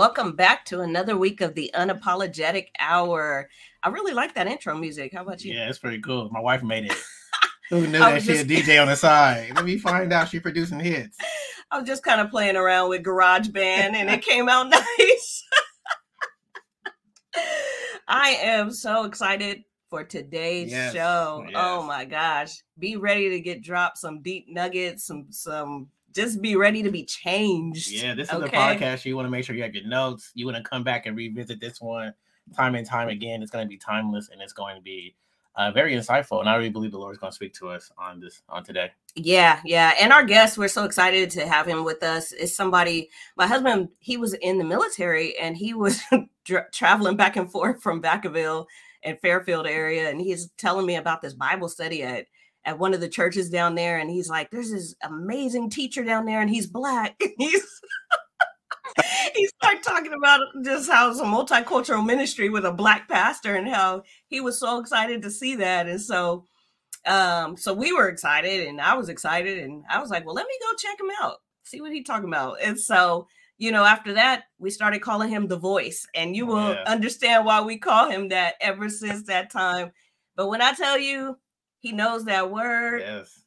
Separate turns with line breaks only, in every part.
Welcome back to another week of the Unapologetic Hour. I really like that intro music. How about you?
Yeah, it's pretty cool. My wife made it. Who knew that she a DJ on the side? Let me find out she producing hits.
I was just kind of playing around with GarageBand and it came out nice. I am so excited for today's yes, show. Oh yes. Oh my gosh. Be ready to get dropped some deep nuggets, some some just be ready to be changed.
Yeah, this is okay? a podcast. You want to make sure you have your notes. You want to come back and revisit this one time and time again. It's going to be timeless and it's going to be uh, very insightful. And I really believe the Lord is going to speak to us on this on today.
Yeah, yeah. And our guest, we're so excited to have him with us. Is somebody. My husband, he was in the military and he was traveling back and forth from Vacaville and Fairfield area, and he's telling me about this Bible study at at one of the churches down there, and he's like, "There's this amazing teacher down there, and he's black." he's he started talking about just how it's a multicultural ministry with a black pastor and how he was so excited to see that. And so um, so we were excited and I was excited and I was like, well, let me go check him out, see what he's talking about. And so, you know, after that, we started calling him the voice, and you will yeah. understand why we call him that ever since that time. But when I tell you he knows that word, yes.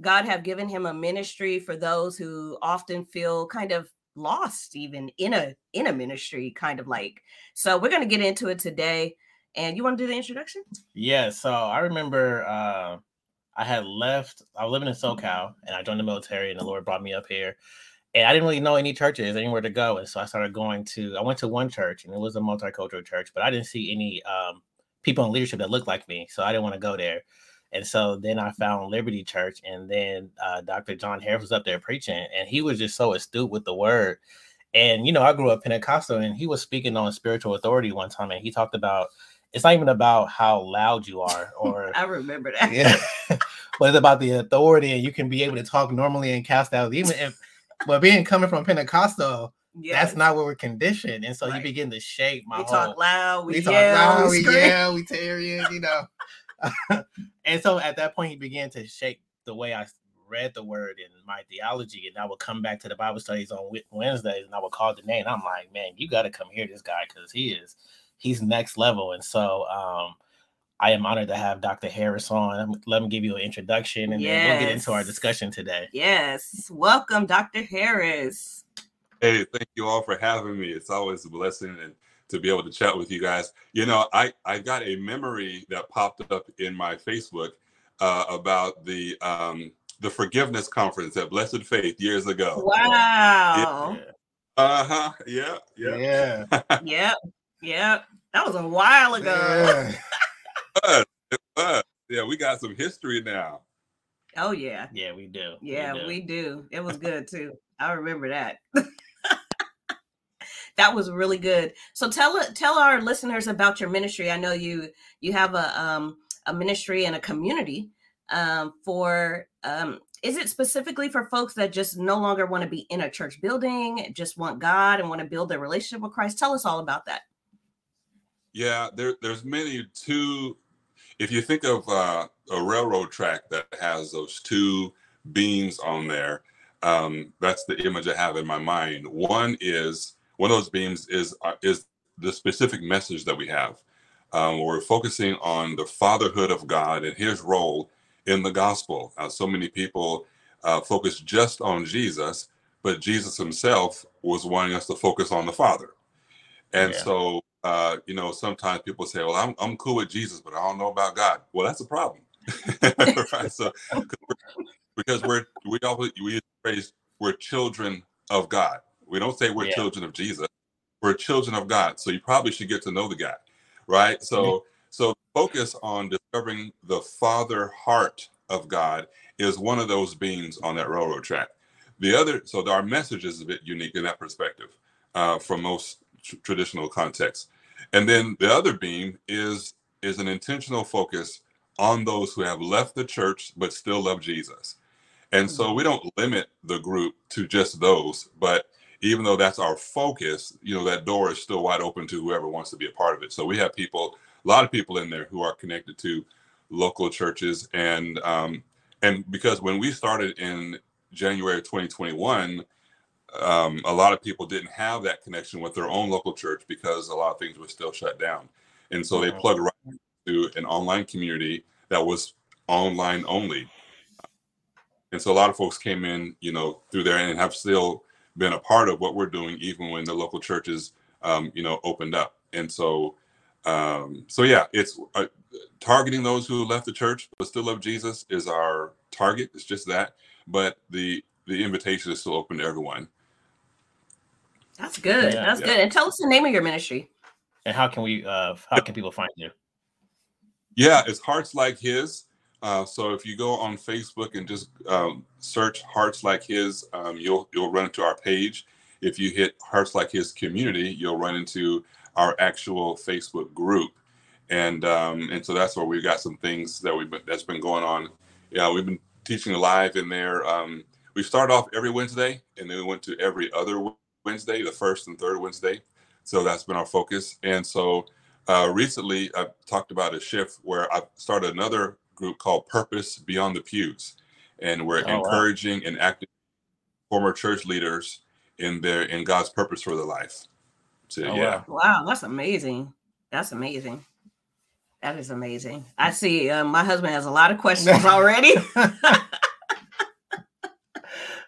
God have given him a ministry for those who often feel kind of lost even in a in a ministry kind of like. So we're going to get into it today. And you want to do the introduction?
Yeah so i remember uh i had left i was living in socal and i joined the military and the lord brought me up here. And i didn't really know any churches anywhere to go. And so i started going to i went to one church and it was a multicultural church but i didn't see any um people in leadership that looked like me. So i didn't want to go there and so then I found Liberty Church, and then uh, Dr. John Harris was up there preaching, and he was just so astute with the word. And you know, I grew up Pentecostal, and he was speaking on spiritual authority one time, and he talked about it's not even about how loud you are, or
I remember that.
Yeah, but it's about the authority, and you can be able to talk normally and cast out even if, but being coming from Pentecostal. Yes. That's not where we're conditioned, and so right. you begin to shape my.
We
whole,
talk loud, we, we yell, talk loud, we, we yell,
we tear in, you know. and so at that point, he began to shape the way I read the word and my theology. And I would come back to the Bible studies on Wednesdays and I would call the name. I'm like, man, you got to come hear this guy because he is, he's next level. And so, um, I am honored to have Dr. Harris on. Let me give you an introduction and yes. then we'll get into our discussion today.
Yes. Welcome, Dr. Harris.
Hey, thank you all for having me. It's always a blessing and to be able to chat with you guys. You know, I I got a memory that popped up in my Facebook uh, about the um, the forgiveness conference at Blessed Faith years ago.
Wow.
Yeah. Uh huh. Yeah.
Yeah. Yeah.
yep. Yep. That was a while ago.
Yeah. it was. It was. Yeah, we got some history now.
Oh yeah.
Yeah, we do.
Yeah, we do. We do. It was good too. I remember that that was really good. So tell tell our listeners about your ministry. I know you you have a um, a ministry and a community um, for. Um, is it specifically for folks that just no longer want to be in a church building, just want God and want to build their relationship with Christ? Tell us all about that.
Yeah, there, there's many two. If you think of uh, a railroad track that has those two beams on there, um, that's the image I have in my mind. One is one of those beams is uh, is the specific message that we have. Um, we're focusing on the fatherhood of God and His role in the gospel. Uh, so many people uh, focus just on Jesus, but Jesus Himself was wanting us to focus on the Father. And yeah. so, uh, you know, sometimes people say, "Well, I'm I'm cool with Jesus, but I don't know about God." Well, that's a problem, right? So, because we're we always we raise we're children of God. We don't say we're yeah. children of Jesus. We're children of God. So you probably should get to know the guy, right? So mm-hmm. so focus on discovering the father heart of God is one of those beams on that railroad track. The other, so our message is a bit unique in that perspective uh, from most tr- traditional contexts. And then the other beam is is an intentional focus on those who have left the church but still love Jesus. And so mm-hmm. we don't limit the group to just those, but even though that's our focus, you know, that door is still wide open to whoever wants to be a part of it. So we have people, a lot of people in there who are connected to local churches, and um, and because when we started in January of 2021, um, a lot of people didn't have that connection with their own local church because a lot of things were still shut down. And so they plugged right into an online community that was online only. And so a lot of folks came in, you know, through there and have still been a part of what we're doing, even when the local churches, um, you know, opened up. And so, um, so yeah, it's uh, targeting those who left the church but still love Jesus is our target. It's just that, but the the invitation is still open to everyone.
That's good. Yeah, That's yeah. good. And tell us the name of your ministry.
And how can we? uh How can people find you?
Yeah, it's Hearts Like His. Uh, so if you go on Facebook and just um, search Hearts Like His, um, you'll you'll run into our page. If you hit Hearts Like His community, you'll run into our actual Facebook group, and um, and so that's where we've got some things that we've been, that's been going on. Yeah, we've been teaching live in there. Um, we start off every Wednesday, and then we went to every other Wednesday, the first and third Wednesday. So that's been our focus. And so uh, recently, I've talked about a shift where I've started another group called Purpose Beyond the Pews, and we're oh, encouraging wow. and acting former church leaders in their in God's purpose for their life.
So oh, yeah, wow, that's amazing. That's amazing. That is amazing. I see. Uh, my husband has a lot of questions already.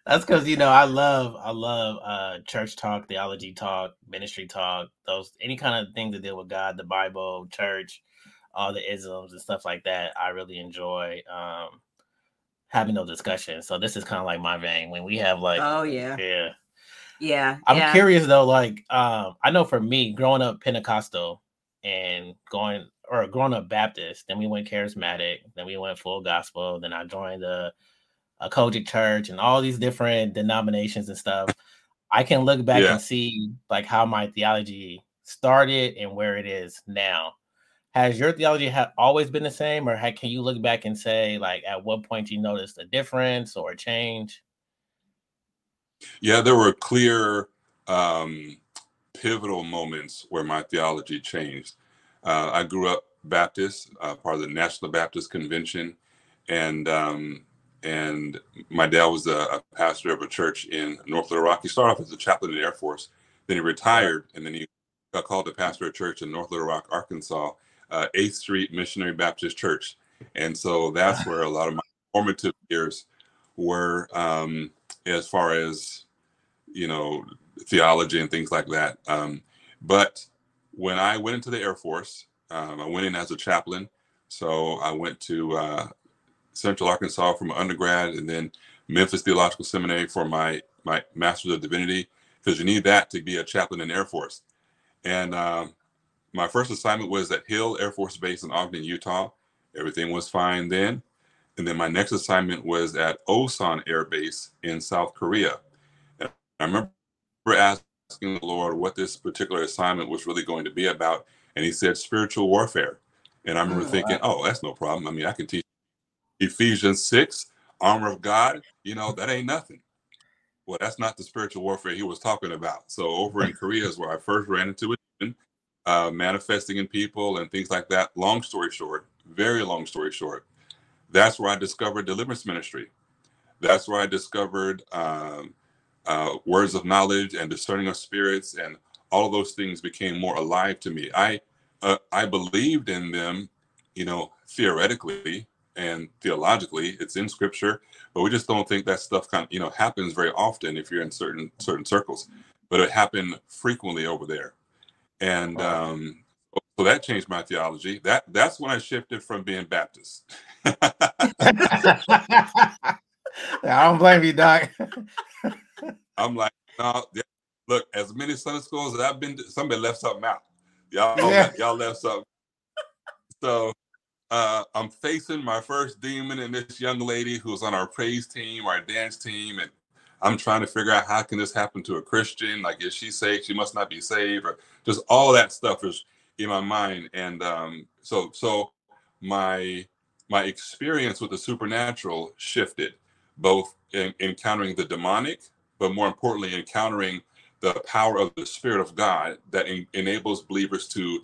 That's because you know I love I love uh church talk, theology talk, ministry talk, those any kind of thing to deal with God, the Bible, church, all the isms and stuff like that. I really enjoy um having those discussions. So this is kind of like my vein when we have like
oh yeah
yeah
yeah.
I'm
yeah.
curious though, like um I know for me growing up Pentecostal and going or growing up Baptist, then we went charismatic, then we went full gospel, then I joined the a COGIC church and all these different denominations and stuff, I can look back yeah. and see like how my theology started and where it is now. Has your theology ha- always been the same, or can you look back and say like at what point you noticed a difference or a change?
Yeah, there were clear um, pivotal moments where my theology changed. Uh, I grew up Baptist, uh, part of the National Baptist Convention, and um, and my dad was a, a, pastor of a church in North Little Rock. He started off as a chaplain in the Air Force, then he retired, and then he got called to pastor a church in North Little Rock, Arkansas, uh, 8th Street Missionary Baptist Church. And so that's where a lot of my formative years were um, as far as, you know, theology and things like that. Um, but when I went into the Air Force, um, I went in as a chaplain. So I went to uh, Central Arkansas for my undergrad, and then Memphis Theological Seminary for my my Master's of Divinity, because you need that to be a chaplain in the Air Force. And um, my first assignment was at Hill Air Force Base in Ogden, Utah. Everything was fine then. And then my next assignment was at Osan Air Base in South Korea. And I remember asking the Lord what this particular assignment was really going to be about. And he said spiritual warfare. And I remember oh, thinking, wow. oh, that's no problem. I mean, I can teach Ephesians 6, armor of God, you know, that ain't nothing. Well, that's not the spiritual warfare he was talking about. So over in Korea is where I first ran into it, uh, manifesting in people and things like that. Long story short, very long story short, that's where I discovered deliverance ministry. That's where I discovered um, uh, words of knowledge and discerning of spirits, and all of those things became more alive to me. I uh, I believed in them, you know, theoretically, and theologically it's in scripture but we just don't think that stuff kind of you know happens very often if you're in certain certain circles but it happened frequently over there and wow. um so that changed my theology. That that's when i shifted from being baptist.
I don't blame you doc.
I'm like no look as many sunday schools that i've been to, somebody left something out. Y'all yeah. y'all left something. So uh, I'm facing my first demon and this young lady who's on our praise team, our dance team, and I'm trying to figure out how can this happen to a Christian? Like, is she saved? She must not be saved, or just all that stuff is in my mind. And um, so, so my my experience with the supernatural shifted, both in encountering the demonic, but more importantly, encountering the power of the Spirit of God that en- enables believers to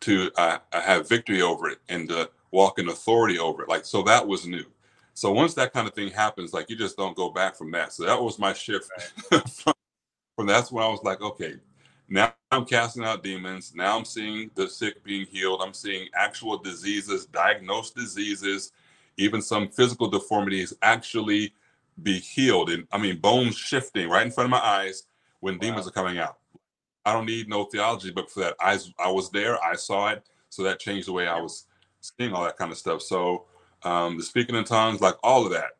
to uh, have victory over it and to walk in authority over it. Like, so that was new. So once that kind of thing happens, like you just don't go back from that. So that was my shift from, from that's when I was like, okay, now I'm casting out demons. Now I'm seeing the sick being healed. I'm seeing actual diseases, diagnosed diseases, even some physical deformities actually be healed. And I mean, bones shifting right in front of my eyes when wow. demons are coming out. I don't need no theology, but for that, I, I was there, I saw it. So that changed the way I was seeing all that kind of stuff. So um, the speaking in tongues, like all of that.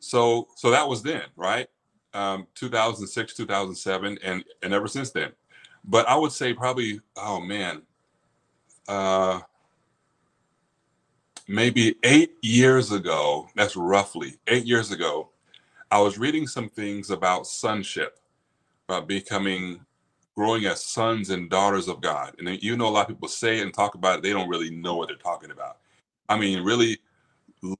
So so that was then, right? Um, 2006, 2007, and and ever since then. But I would say probably, oh man, uh, maybe eight years ago. That's roughly eight years ago. I was reading some things about sonship, about becoming growing as sons and daughters of God. And you know, a lot of people say and talk about it, they don't really know what they're talking about. I mean, really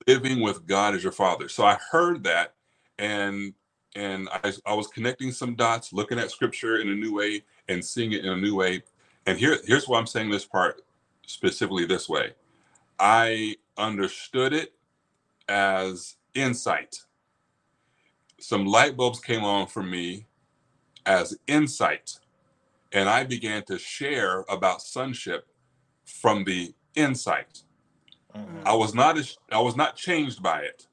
living with God as your father. So I heard that and and I, I was connecting some dots, looking at scripture in a new way and seeing it in a new way. And here, here's why I'm saying this part specifically this way. I understood it as insight. Some light bulbs came on for me as insight and I began to share about sonship from the insight. Mm-hmm. I was not I was not changed by it,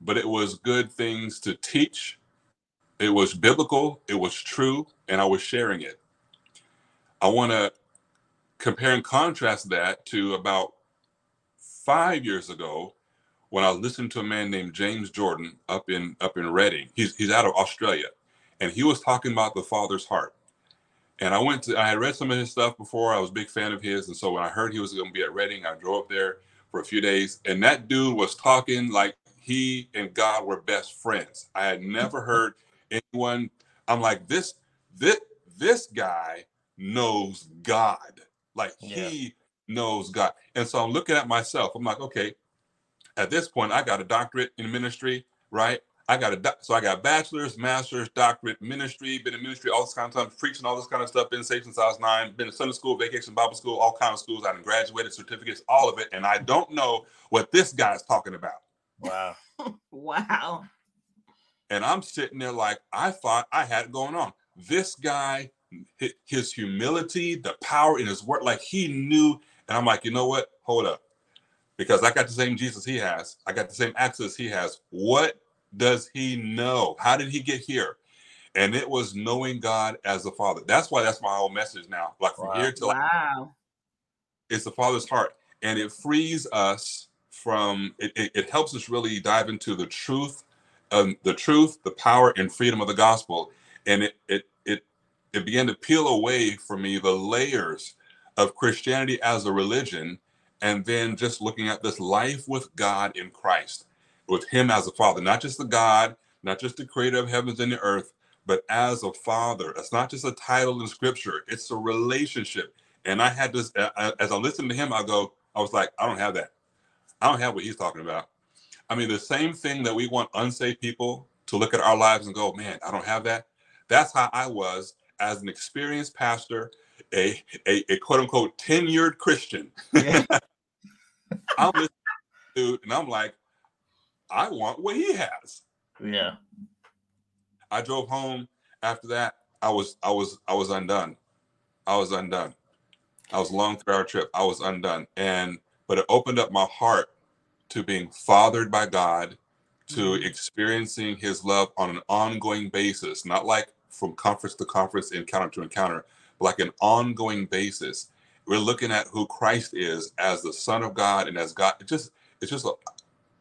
but it was good things to teach. It was biblical, it was true, and I was sharing it. I want to compare and contrast that to about five years ago when I listened to a man named James Jordan up in up in Redding. He's he's out of Australia, and he was talking about the Father's heart. And I went to, I had read some of his stuff before. I was a big fan of his. And so when I heard he was going to be at Redding, I drove up there for a few days. And that dude was talking like he and God were best friends. I had never mm-hmm. heard anyone, I'm like, this, this, this guy knows God. Like yeah. he knows God. And so I'm looking at myself. I'm like, okay, at this point, I got a doctorate in ministry, right? I got a so I got bachelor's, master's, doctorate, ministry, been in ministry all this kind of time, preaching all this kind of stuff, been safe since I was nine, been in Sunday school, vacation Bible school, all kind of schools. I have graduated, certificates, all of it, and I don't know what this guy's talking about.
Wow.
wow.
And I'm sitting there like I thought I had it going on. This guy, his humility, the power in his work, like he knew. And I'm like, you know what? Hold up. Because I got the same Jesus he has. I got the same access he has. What does he know? How did he get here? And it was knowing God as the father. That's why that's my whole message now. Like from wow. here to
wow,
it's the father's heart, and it frees us from. It, it, it helps us really dive into the truth, um, the truth, the power, and freedom of the gospel, and it it it it began to peel away from me the layers of Christianity as a religion, and then just looking at this life with God in Christ with him as a father, not just the God, not just the creator of heavens and the earth, but as a father. It's not just a title in scripture, it's a relationship. And I had this, as I listened to him, I go, I was like, I don't have that. I don't have what he's talking about. I mean, the same thing that we want unsaved people to look at our lives and go, man, I don't have that. That's how I was as an experienced pastor, a, a, a quote unquote tenured Christian. Yeah. I'm listening, dude, and I'm like, I want what he has.
Yeah.
I drove home after that. I was I was I was undone. I was undone. I was long through our trip. I was undone. And but it opened up my heart to being fathered by God, to mm-hmm. experiencing his love on an ongoing basis, not like from conference to conference, encounter to encounter, but like an ongoing basis. We're looking at who Christ is as the Son of God and as God. It just it's just a,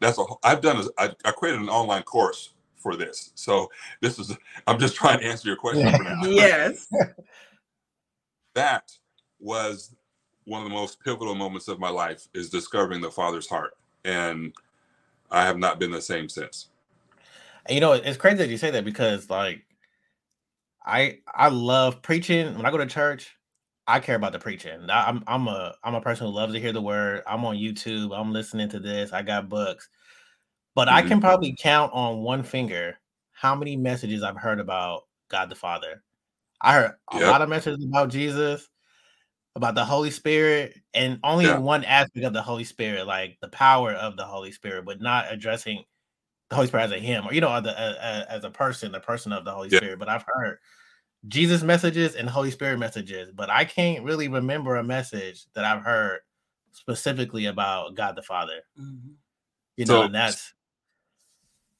that's a I've done is I, I created an online course for this. So this is I'm just trying to answer your question for now.
yes.
that was one of the most pivotal moments of my life is discovering the father's heart and I have not been the same since.
And you know, it's crazy that you say that because like I I love preaching. When I go to church, I care about the preaching. I, am I'm a I'm a person who loves to hear the word. I'm on YouTube. I'm listening to this. I got books, but mm-hmm. I can probably count on one finger how many messages I've heard about God the Father. I heard a yep. lot of messages about Jesus, about the Holy Spirit, and only yeah. one aspect of the Holy Spirit, like the power of the Holy Spirit, but not addressing the Holy Spirit as a him, or you know, the, uh, as a person, the person of the Holy yeah. Spirit. But I've heard Jesus messages and Holy Spirit messages, but I can't really remember a message that I've heard specifically about God the Father. Mm-hmm. You know, so, and that's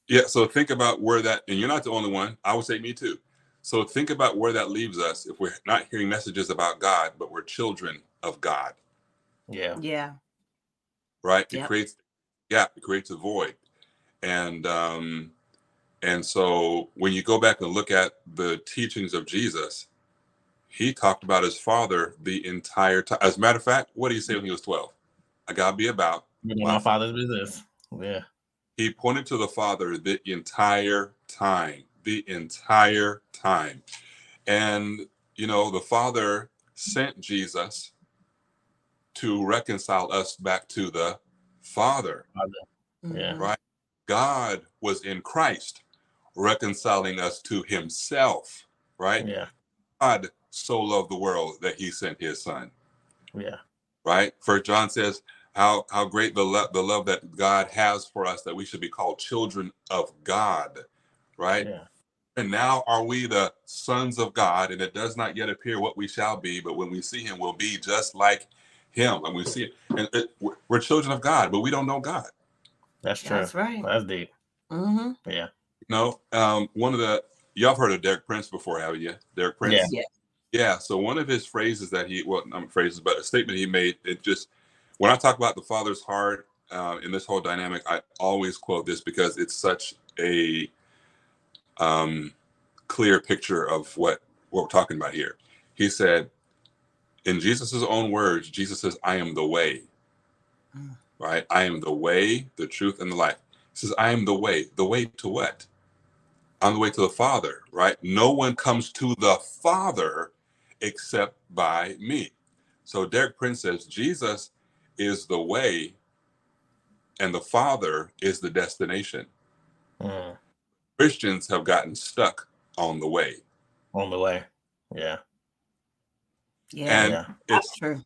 yeah. So think about where that, and you're not the only one. I would say me too. So think about where that leaves us if we're not hearing messages about God, but we're children of God.
Yeah.
Yeah.
Right. It yep. creates yeah, it creates a void. And um and so when you go back and look at the teachings of Jesus, he talked about his father the entire time. As a matter of fact, what did he say when he was 12? I gotta be about
my father's business. Yeah.
He pointed to the father the entire time. The entire time. And you know, the father sent Jesus to reconcile us back to the Father.
Father. Yeah.
Right? God was in Christ reconciling us to himself, right?
Yeah.
God so loved the world that he sent his son.
Yeah.
Right? First John says how how great the love the love that God has for us that we should be called children of God, right?
Yeah.
And now are we the sons of God, and it does not yet appear what we shall be, but when we see him, we'll be just like him. And we see it, and it, we're children of God, but we don't know God.
That's true.
That's right.
That's deep.
Mm-hmm.
Yeah.
No, um, one of the y'all have heard of Derek Prince before, haven't you? Derek Prince.
Yeah. yeah.
Yeah. So one of his phrases that he, well, not phrases, but a statement he made. It just when I talk about the Father's heart uh, in this whole dynamic, I always quote this because it's such a um, clear picture of what what we're talking about here. He said, in Jesus's own words, Jesus says, "I am the way." Mm. Right? I am the way, the truth, and the life. He says, "I am the way." The way to what? On the way to the Father. Right? No one comes to the Father except by me. So Derek Prince says Jesus is the way, and the Father is the destination.
Mm.
Christians have gotten stuck on the way.
On the way. Yeah.
Yeah.
And
yeah.
it's
true.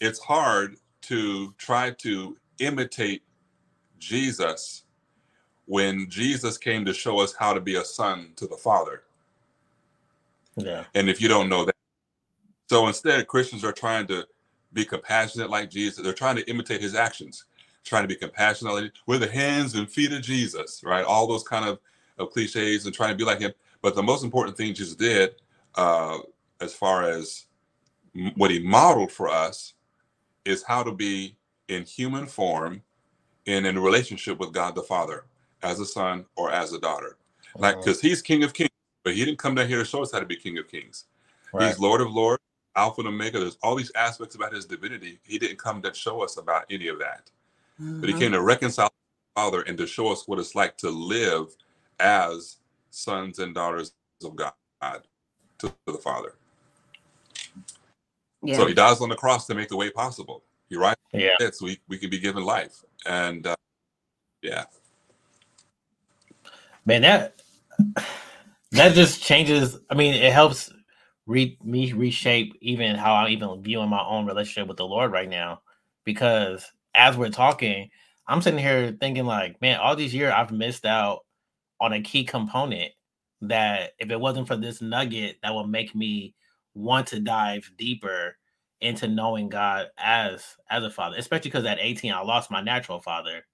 It's hard to try to imitate Jesus when Jesus came to show us how to be a son to the Father.
Yeah.
And if you don't know that, so instead, Christians are trying to be compassionate like Jesus. They're trying to imitate his actions trying to be compassionate. We're the hands and feet of Jesus, right? All those kind of, of cliches and trying to be like him. But the most important thing Jesus did, uh, as far as what he modeled for us, is how to be in human form and in relationship with God the Father as a son or as a daughter. Like, because uh-huh. he's King of Kings, but he didn't come down here to show us how to be King of Kings. Right. He's Lord of Lords, Alpha and Omega. There's all these aspects about his divinity. He didn't come to show us about any of that. Mm-hmm. But he came to reconcile Father and to show us what it's like to live as sons and daughters of God to the Father. Yeah. So he dies on the cross to make the way possible. He rises
yeah.
so we, we can be given life. And uh, yeah.
Man, that that just changes. I mean, it helps re- me reshape even how I'm even viewing my own relationship with the Lord right now. Because as we're talking, I'm sitting here thinking like, man, all these years I've missed out on a key component that if it wasn't for this nugget, that would make me want to dive deeper into knowing God as as a father, especially because at 18 I lost my natural father.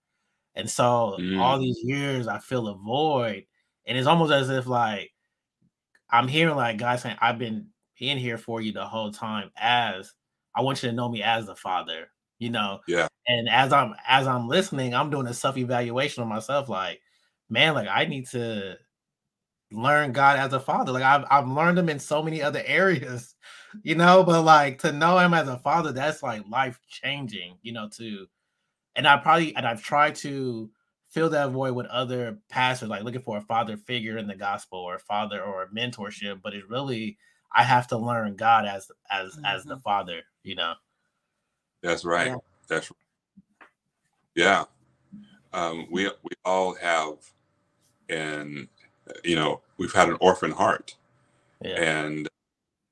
And so mm. all these years I feel a void. And it's almost as if like I'm hearing like God saying, I've been in here for you the whole time as I want you to know me as the father you know
yeah
and as i'm as i'm listening i'm doing a self-evaluation of myself like man like i need to learn god as a father like i've, I've learned him in so many other areas you know but like to know him as a father that's like life changing you know to and i probably and i've tried to fill that void with other pastors like looking for a father figure in the gospel or a father or a mentorship but it really i have to learn god as as mm-hmm. as the mm-hmm. father you know
that's right. Yeah. That's right. Yeah. Um, we we all have, and you know, we've had an orphan heart, yeah. and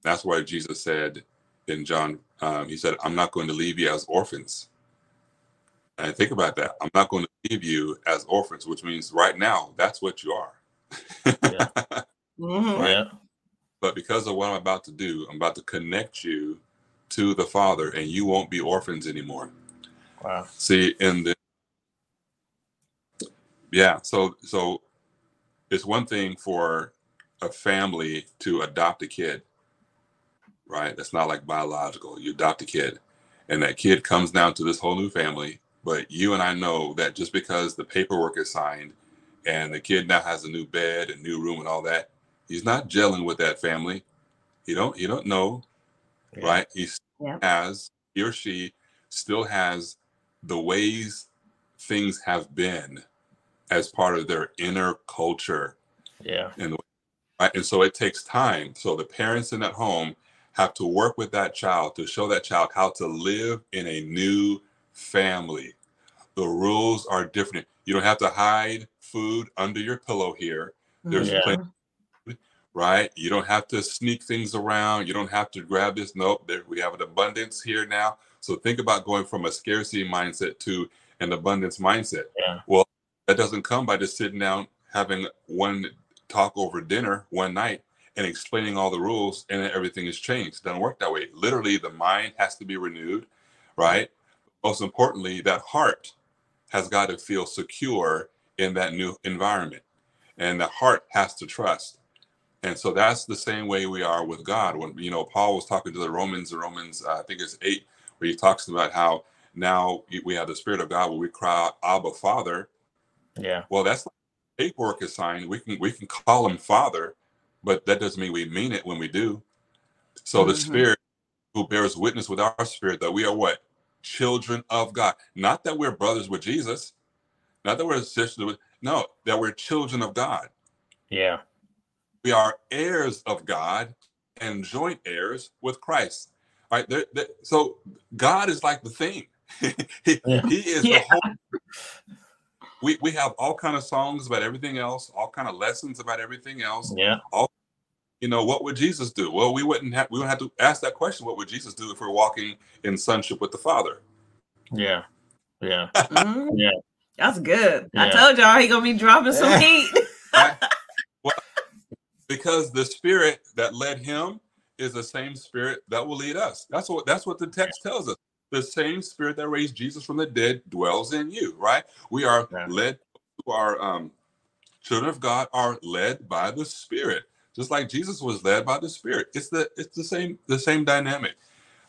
that's why Jesus said in John, um, he said, "I'm not going to leave you as orphans." And think about that. I'm not going to leave you as orphans, which means right now that's what you are.
Yeah.
Mhm.
Right.
Yeah.
But because of what I'm about to do, I'm about to connect you to the Father, and you won't be orphans anymore.
Wow.
See, in the yeah, so so it's one thing for a family to adopt a kid, right? That's not like biological. You adopt a kid, and that kid comes down to this whole new family. But you and I know that just because the paperwork is signed and the kid now has a new bed and new room and all that, he's not gelling with that family. You don't you don't know,
Yeah.
right? He still
Yeah.
has he or she still has the ways things have been as part of their inner culture
Yeah.
And right? And so it takes time. So the parents in that home have to work with that child to show that child how to live in a new family. The rules are different. You don't have to hide food under your pillow here, There's
Mhm.
plenty- right? You don't have to sneak things around. You don't have to grab this. Nope, there, we have an abundance here now. So think about going from a scarcity mindset to an abundance mindset.
Yeah.
Well, that doesn't come by just sitting down, having one talk over dinner one night and explaining all the rules and everything is changed. It doesn't work that way. Literally, the mind has to be renewed, right? Most importantly, that heart has got to feel secure in that new environment. And the heart has to trust. And so that's the same way we are with God. When you know Paul was talking to the Romans, the Romans, uh, I think it's eight, where he talks about how now we have the Spirit of God where we cry out, Abba Father.
Yeah.
Well, that's like paperwork is signed. We can we can call him Father, but that doesn't mean we mean it when we do. So the
Mhm.
Spirit who bears witness with our spirit that we are what children of God. Not that we're brothers with Jesus, not that we're sisters with no, that we're children of God.
Yeah.
We are heirs of God and joint heirs with Christ. All right. There, there- so God is like the thing. he,
Yeah.
he is
Yeah.
the whole. We, we have all kind of songs about everything else, all kind of lessons about everything else.
Yeah.
You know, what would Jesus do? Well, we wouldn't have we would have to ask that question. What would Jesus do if we're walking in sonship with the Father?
Yeah. Yeah.
Mhm.
Yeah.
That's good. I told y'all he gonna be dropping some heat.
Right? well, because the spirit that led him is the same spirit that will lead us. That's what that's what the text tells us. The same spirit that raised Jesus from the dead dwells in you, right? We are
Yeah.
led to our um children of God are led by the spirit, just like Jesus was led by the spirit. It's the it's the same the same dynamic.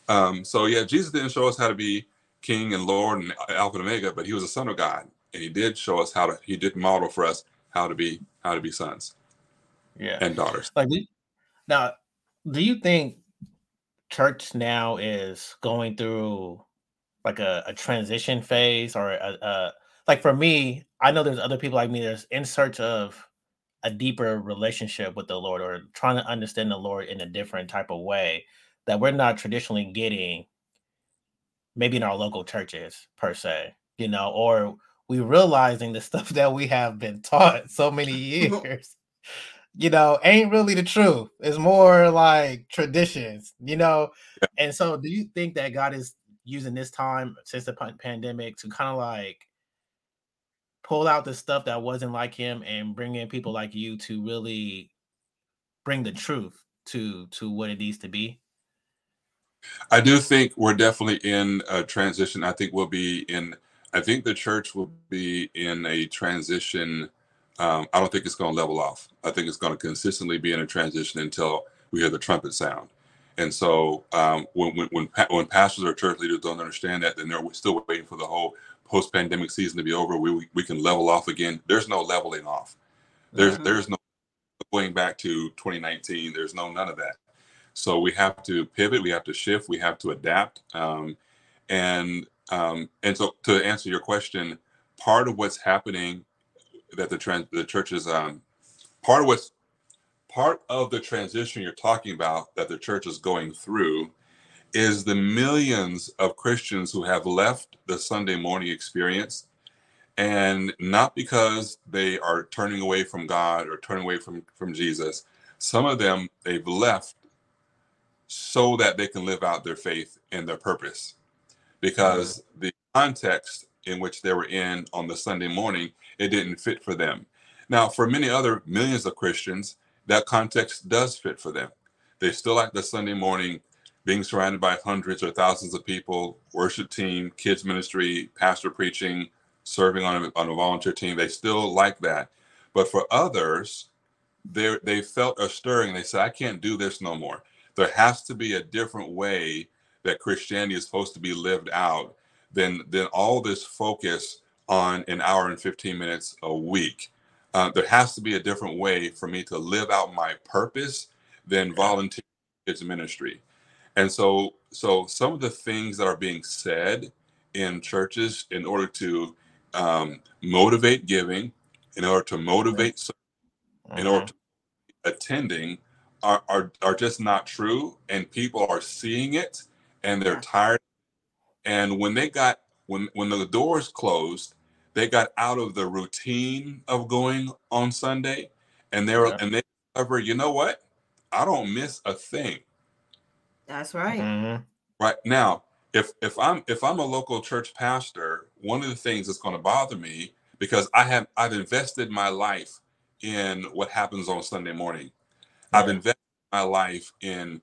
Um, so yeah, Jesus didn't show us how to be king and lord and alpha and omega, but he was a son of God, and he did show us how to he did model for us how to be how to be sons
Yeah.
and daughters.
Like we, now, do you think church now is going through like a, a transition phase or a, a like for me, I know there's other people like me that's in search of a deeper relationship with the Lord or trying to understand the Lord in a different type of way that we're not traditionally getting maybe in our local churches per se, you know, or we realizing the stuff that we have been taught so many years you know, ain't really the truth. It's more like traditions, you know. And so, do you think that God is using this time since the pandemic to kind of like pull out the stuff that wasn't like Him and bring in people like you to really bring the truth to to what it needs to be?
I do think we're definitely in a transition. I think we'll be in. I think the church will be in a transition. Um, I don't think it's going to level off. I think it's going to consistently be in a transition until we hear the trumpet sound. And so, um, when when when, pa- when pastors or church leaders don't understand that, then they're still waiting for the whole post-pandemic season to be over. We we, we can level off again. There's no leveling off. There's
Mhm.
there's no going back to 2019. There's no none of that. So we have to pivot. We have to shift. We have to adapt. Um, and um, and so to answer your question, part of what's happening that the trans the church is um, part of what's part of the transition you're talking about that the church is going through is the millions of Christians who have left the Sunday morning experience and not because they are turning away from God or turning away from from Jesus. Some of them they've left so that they can live out their faith and their purpose. Because mm-hmm. the context in which they were in on the Sunday morning, it didn't fit for them. Now, for many other millions of Christians, that context does fit for them. They still like the Sunday morning being surrounded by hundreds or thousands of people, worship team, kids ministry, pastor preaching, serving on a, on a volunteer team. They still like that. But for others, they they felt a stirring. They said, I can't do this no more. There has to be a different way that Christianity is supposed to be lived out than than all this focus on an hour and 15 minutes a week. Uh, there has to be a different way for me to live out my purpose than volunteer kids ministry. And so, so some of the things that are being said in churches in order to um, motivate giving, in order to motivate, mm-hmm. in order to attending, are, are are just not true, and people are seeing it, and they're tired. And when they got when when the doors closed, they got out of the routine of going on Sunday, and they were yeah. and they discovered, you know what? I don't miss a thing.
That's right.
Mm-hmm. Right now, if if I'm if I'm a local church pastor, one of the things that's going to bother me because I have I've invested my life in what happens on Sunday morning. Yeah. I've invested my life in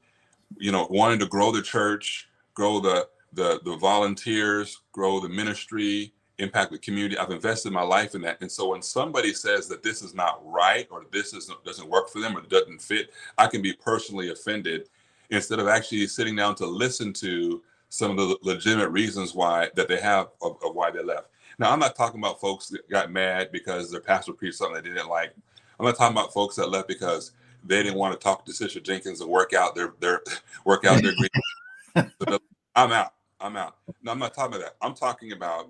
you know wanting to grow the church, grow the the the volunteers, grow the ministry, impact the community. I've invested my life in that. And so when somebody says that this is not right or this isn't, doesn't work for them or doesn't fit, I can be personally offended instead of actually sitting down to listen to some of the legitimate reasons why that they have of, of why they left. Now, I'm not talking about folks that got mad because their pastor preached something they didn't like. I'm not talking about folks that left because they didn't want to talk to Sister Jenkins and work out their their work out their I'm out. I'm out. No, I'm not talking about that. I'm talking about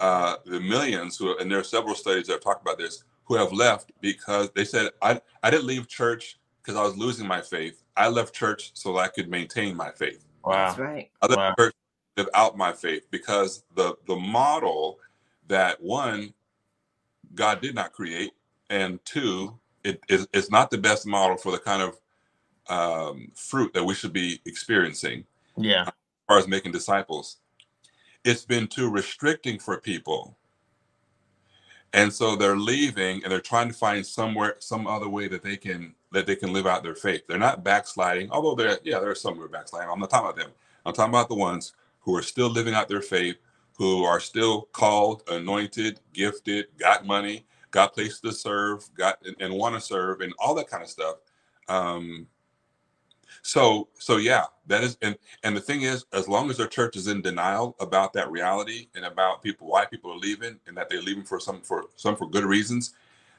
uh, the millions who, and there are several studies that have talked about this, who have left because they said, I, I didn't leave church because I was losing my faith. I left church so I could maintain my faith.
Wow. That's right.
I left
wow.
church live out my faith because the the model that one God did not create, and two, it is it's not the best model for the kind of um, fruit that we should be experiencing.
Yeah. As
far as making disciples it's been too restricting for people. And so they're leaving and they're trying to find somewhere, some other way that they can that they can live out their faith. They're not backsliding, although they're yeah, there are some who are backsliding. I'm not talking about them. I'm talking about the ones who are still living out their faith, who are still called, anointed, gifted, got money, got places to serve, got and, and want to serve, and all that kind of stuff. Um, so so yeah, that is and and the thing is, as long as their church is in denial about that reality and about people why people are leaving and that they're leaving for some for some for good reasons,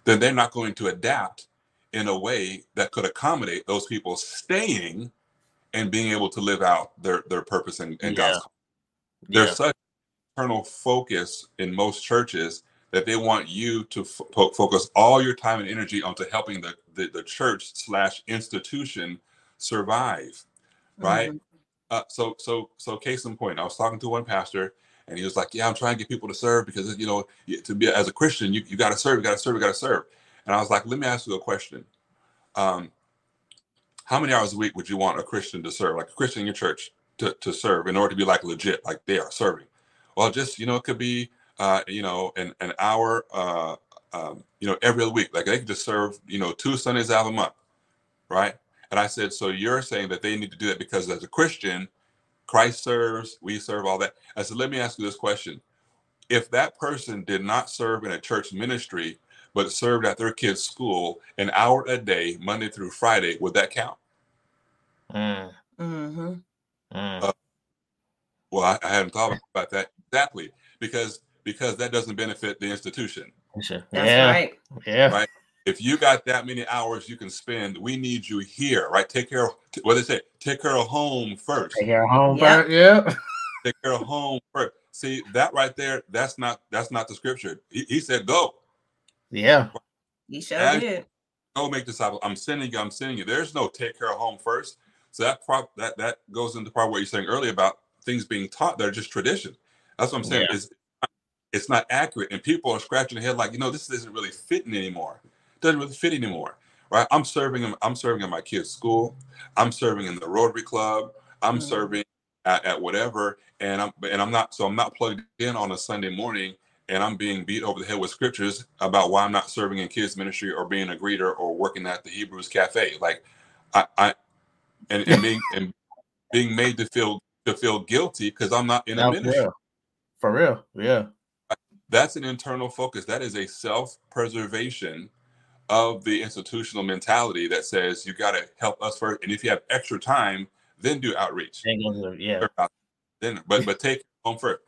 then they're not going to adapt in a way that could accommodate those people staying and being able to live out their their purpose and, and yeah. God's. There's yeah. such internal focus in most churches that they want you to f- focus all your time and energy onto helping the, the, the church slash institution survive, right? Mm-hmm. Uh, so, so, so, case in point, I was talking to one pastor, and he was like, "Yeah, I'm trying to get people to serve because you know, to be as a Christian, you, you got to serve, you got to serve, you got to serve." And I was like, "Let me ask you a question. Um, how many hours a week would you want a Christian to serve, like a Christian in your church, to, to serve in order to be like legit, like they are serving?" Well, just you know, it could be uh, you know, an an hour, uh, um, you know, every other week. Like they could just serve, you know, two Sundays out of a month, right? And I said, so you're saying that they need to do that because as a Christian, Christ serves, we serve, all that. I said, let me ask you this question. If that person did not serve in a church ministry, but served at their kid's school an hour a day, Monday through Friday, would that count?
Mm.
Mm-hmm.
Mm. Uh,
well, I, I hadn't thought about that exactly because because that doesn't benefit the institution.
That's yeah. right.
Yeah.
Right if you got that many hours you can spend, we need you here, right? Take care of what they say, take care of home first.
Take care of home yep. first. Yeah.
take care of home first. See that right there, that's not that's not the scripture. He, he said go.
Yeah.
He sure did.
Go make disciples. I'm sending you, I'm sending you. There's no take care of home first. So that part that that goes into part what you're saying earlier about things being taught that are just tradition. That's what I'm saying. Yeah. It's, it's not accurate. And people are scratching their head like, you know, this isn't really fitting anymore doesn't really fit anymore. Right? I'm serving them. I'm serving in my kids' school. I'm serving in the Rotary Club. I'm mm-hmm. serving at, at whatever, and I'm and I'm not so I'm not plugged in on a Sunday morning and I'm being beat over the head with scriptures about why I'm not serving in kids ministry or being a greeter or working at the Hebrews Cafe. Like I, I and, and being and being made to feel to feel guilty because I'm not in a ministry.
Real. For real, yeah.
That's an internal focus. That is a self-preservation of the institutional mentality that says you got to help us first, and if you have extra time, then do outreach.
Yeah.
Then, but but take home first,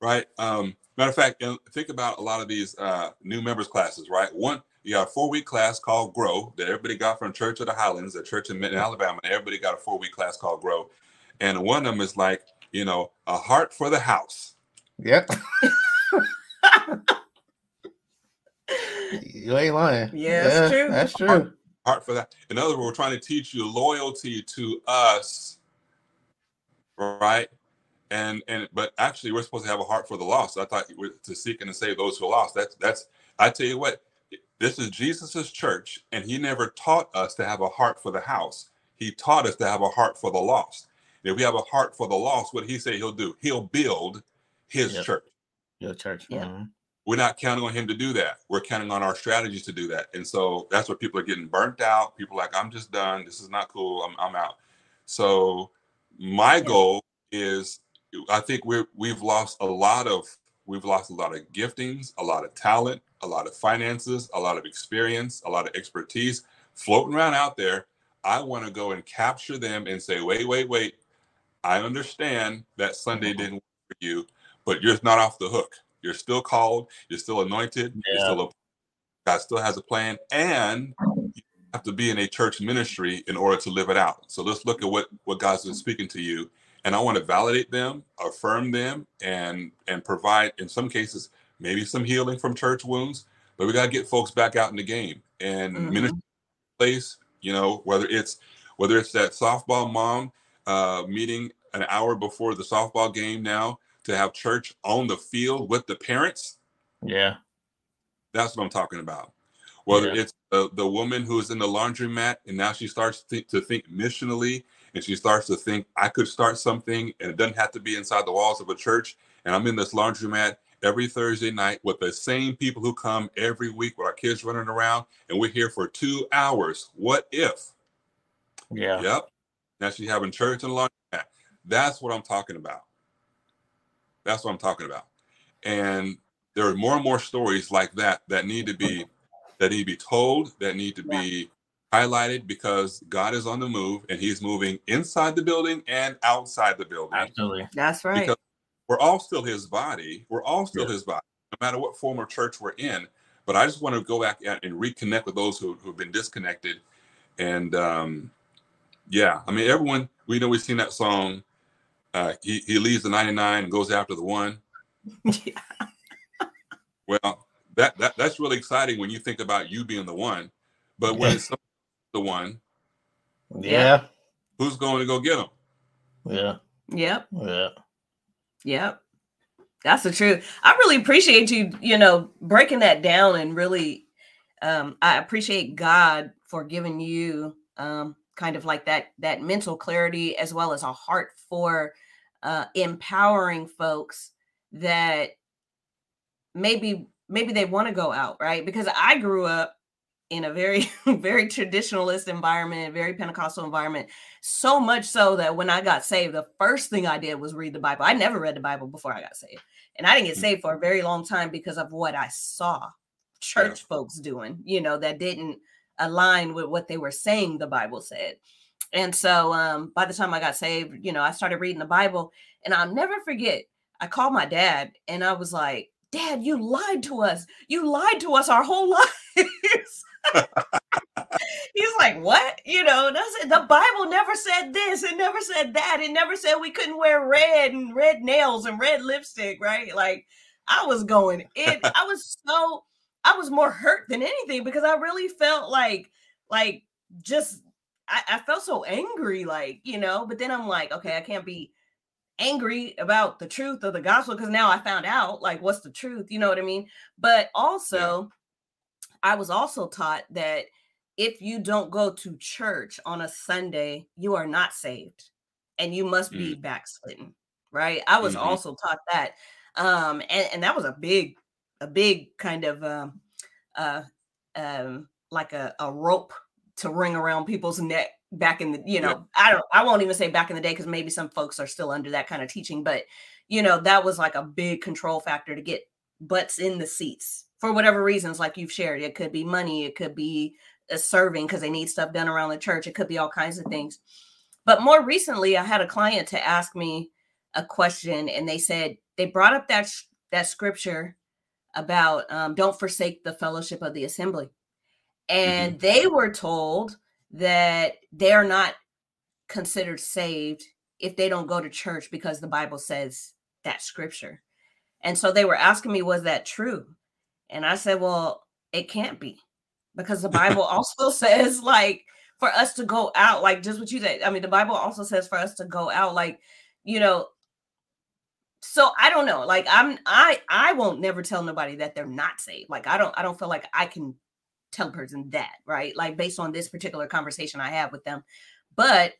right? Um, matter of fact, think about a lot of these uh, new members classes, right? One, you got a four-week class called Grow that everybody got from Church of the Highlands, a church in, in Alabama. Everybody got a four-week class called Grow, and one of them is like, you know, a heart for the house.
Yep. you ain't lying.
Yeah, that's true.
That's true.
Heart, heart for that. In other words, we're trying to teach you loyalty to us, right? And and but actually, we're supposed to have a heart for the lost. I thought we're to seek and to save those who are lost. That's that's. I tell you what, this is Jesus's church, and he never taught us to have a heart for the house. He taught us to have a heart for the lost. If we have a heart for the lost, what he say he'll do? He'll build his
Yep.
church.
Your church.
Yeah.
mhm.
We're not counting on him to do that. We're counting on our strategies to do that. And so that's where people are getting burnt out. People are like, I'm just done. This is not cool. I'm, I'm out. So my goal is I think we're we've lost a lot of we've lost a lot of giftings, a lot of talent, a lot of finances, a lot of experience, a lot of expertise floating around out there. I want to go and capture them and say, wait, wait, wait. I understand that Sunday mm-hmm. didn't work for you, but you're not off the hook. You're still called. You're still anointed. You're still a, God still has a plan, and you have to be in a church ministry in order to live it out. So let's look at what what God's been speaking to you, and I want to validate them, affirm them, and and provide in some cases maybe some healing from church wounds. But we got to get folks back out in the game and
Mhm.
ministry place. You know, whether it's whether it's that softball mom uh, meeting an hour before the softball game now to have church on the field with the parents.
Yeah.
That's what I'm talking about. Whether
Yeah.
it's the, the woman who is in the laundromat and now she starts thi- to think missionally and she starts to think, I could start something and it doesn't have to be inside the walls of a church. And I'm in this laundromat every Thursday night with the same people who come every week with our kids running around and we're here for two hours. What if?
Yeah.
Yep. Now she's having church and laundromat. That's what I'm talking about. That's what I'm talking about. And there are more and more stories like that that need to be that need to be told, that need to be highlighted because God is on the move and He's moving inside the building and outside the building.
Absolutely.
That's right.
Because we're all still His body. We're all still
Yeah.
His body, no matter what form of church we're in. But I just want to go back and and reconnect with those who who've been disconnected. And um, yeah, I mean, everyone we know we've seen that song. Uh, he he leaves the 99 and goes after the one.
Yeah.
Well, that, that that's really exciting when you think about you being the one. But when it's the one,
Yeah.
who's going to go get him?
Yeah.
Yep.
Yeah.
Yep. That's the truth. I really appreciate you, you know, breaking that down and really um I appreciate God for giving you um kind of like that that mental clarity as well as a heart for uh empowering folks that maybe maybe they want to go out, right? Because I grew up in a very very traditionalist environment, very Pentecostal environment so much so that when I got saved, the first thing I did was read the Bible. I never read the Bible before I got saved. And I didn't get
Mm.
saved for a very long time because of what I saw church folks doing, you know, that didn't align with what they were saying the Bible said. And so um, by the time I got saved, you know, I started reading the Bible and I'll never forget. I called my dad and I was like, Dad, you lied to us. You lied to us our whole lives. He's like, what? You know, that's it. The Bible never said this. It never said that. It never said we couldn't wear red and red nails and red lipstick, right? Like, I was going it. I was so, I was more hurt than anything because I really felt like, like, just, I, I felt so angry, like, you know, but then I'm like, okay, I can't be angry about the truth of the gospel because now I found out, like, what's the truth? You know what I mean? But also, I was also taught that if you don't go to church on a Sunday, you are not saved. and you must be mm. backslidden. Right. I was mm-hmm. also taught that. Um, and, and that was a big, a big kind of um uh um like a, a rope to ring around people's neck back in the, you know, yeah. I don't I won't even say back in the day because maybe some folks are still under that kind of teaching, but you know, that was like a big control factor to get butts in the seats for whatever reasons, like you've shared. It could be money, it could be a serving because they need stuff done around the church, it could be all kinds of things. But more recently, I had a client to ask me a question, and they said they brought up that that scripture about um, don't forsake the fellowship of the assembly, and mm-hmm. they were told that they are not considered saved if they don't go to church because the Bible says that scripture. And so they were asking me, was that true? And I said, well, it can't be because the Bible also says, like, for us to go out, like just what you said. I mean, the Bible also says for us to go out, like, you know. So I don't know. Like, I'm I I won't never tell nobody that they're not saved. Like, I don't I don't feel like I can tell a person that, right? Like based on this particular conversation I have with them. But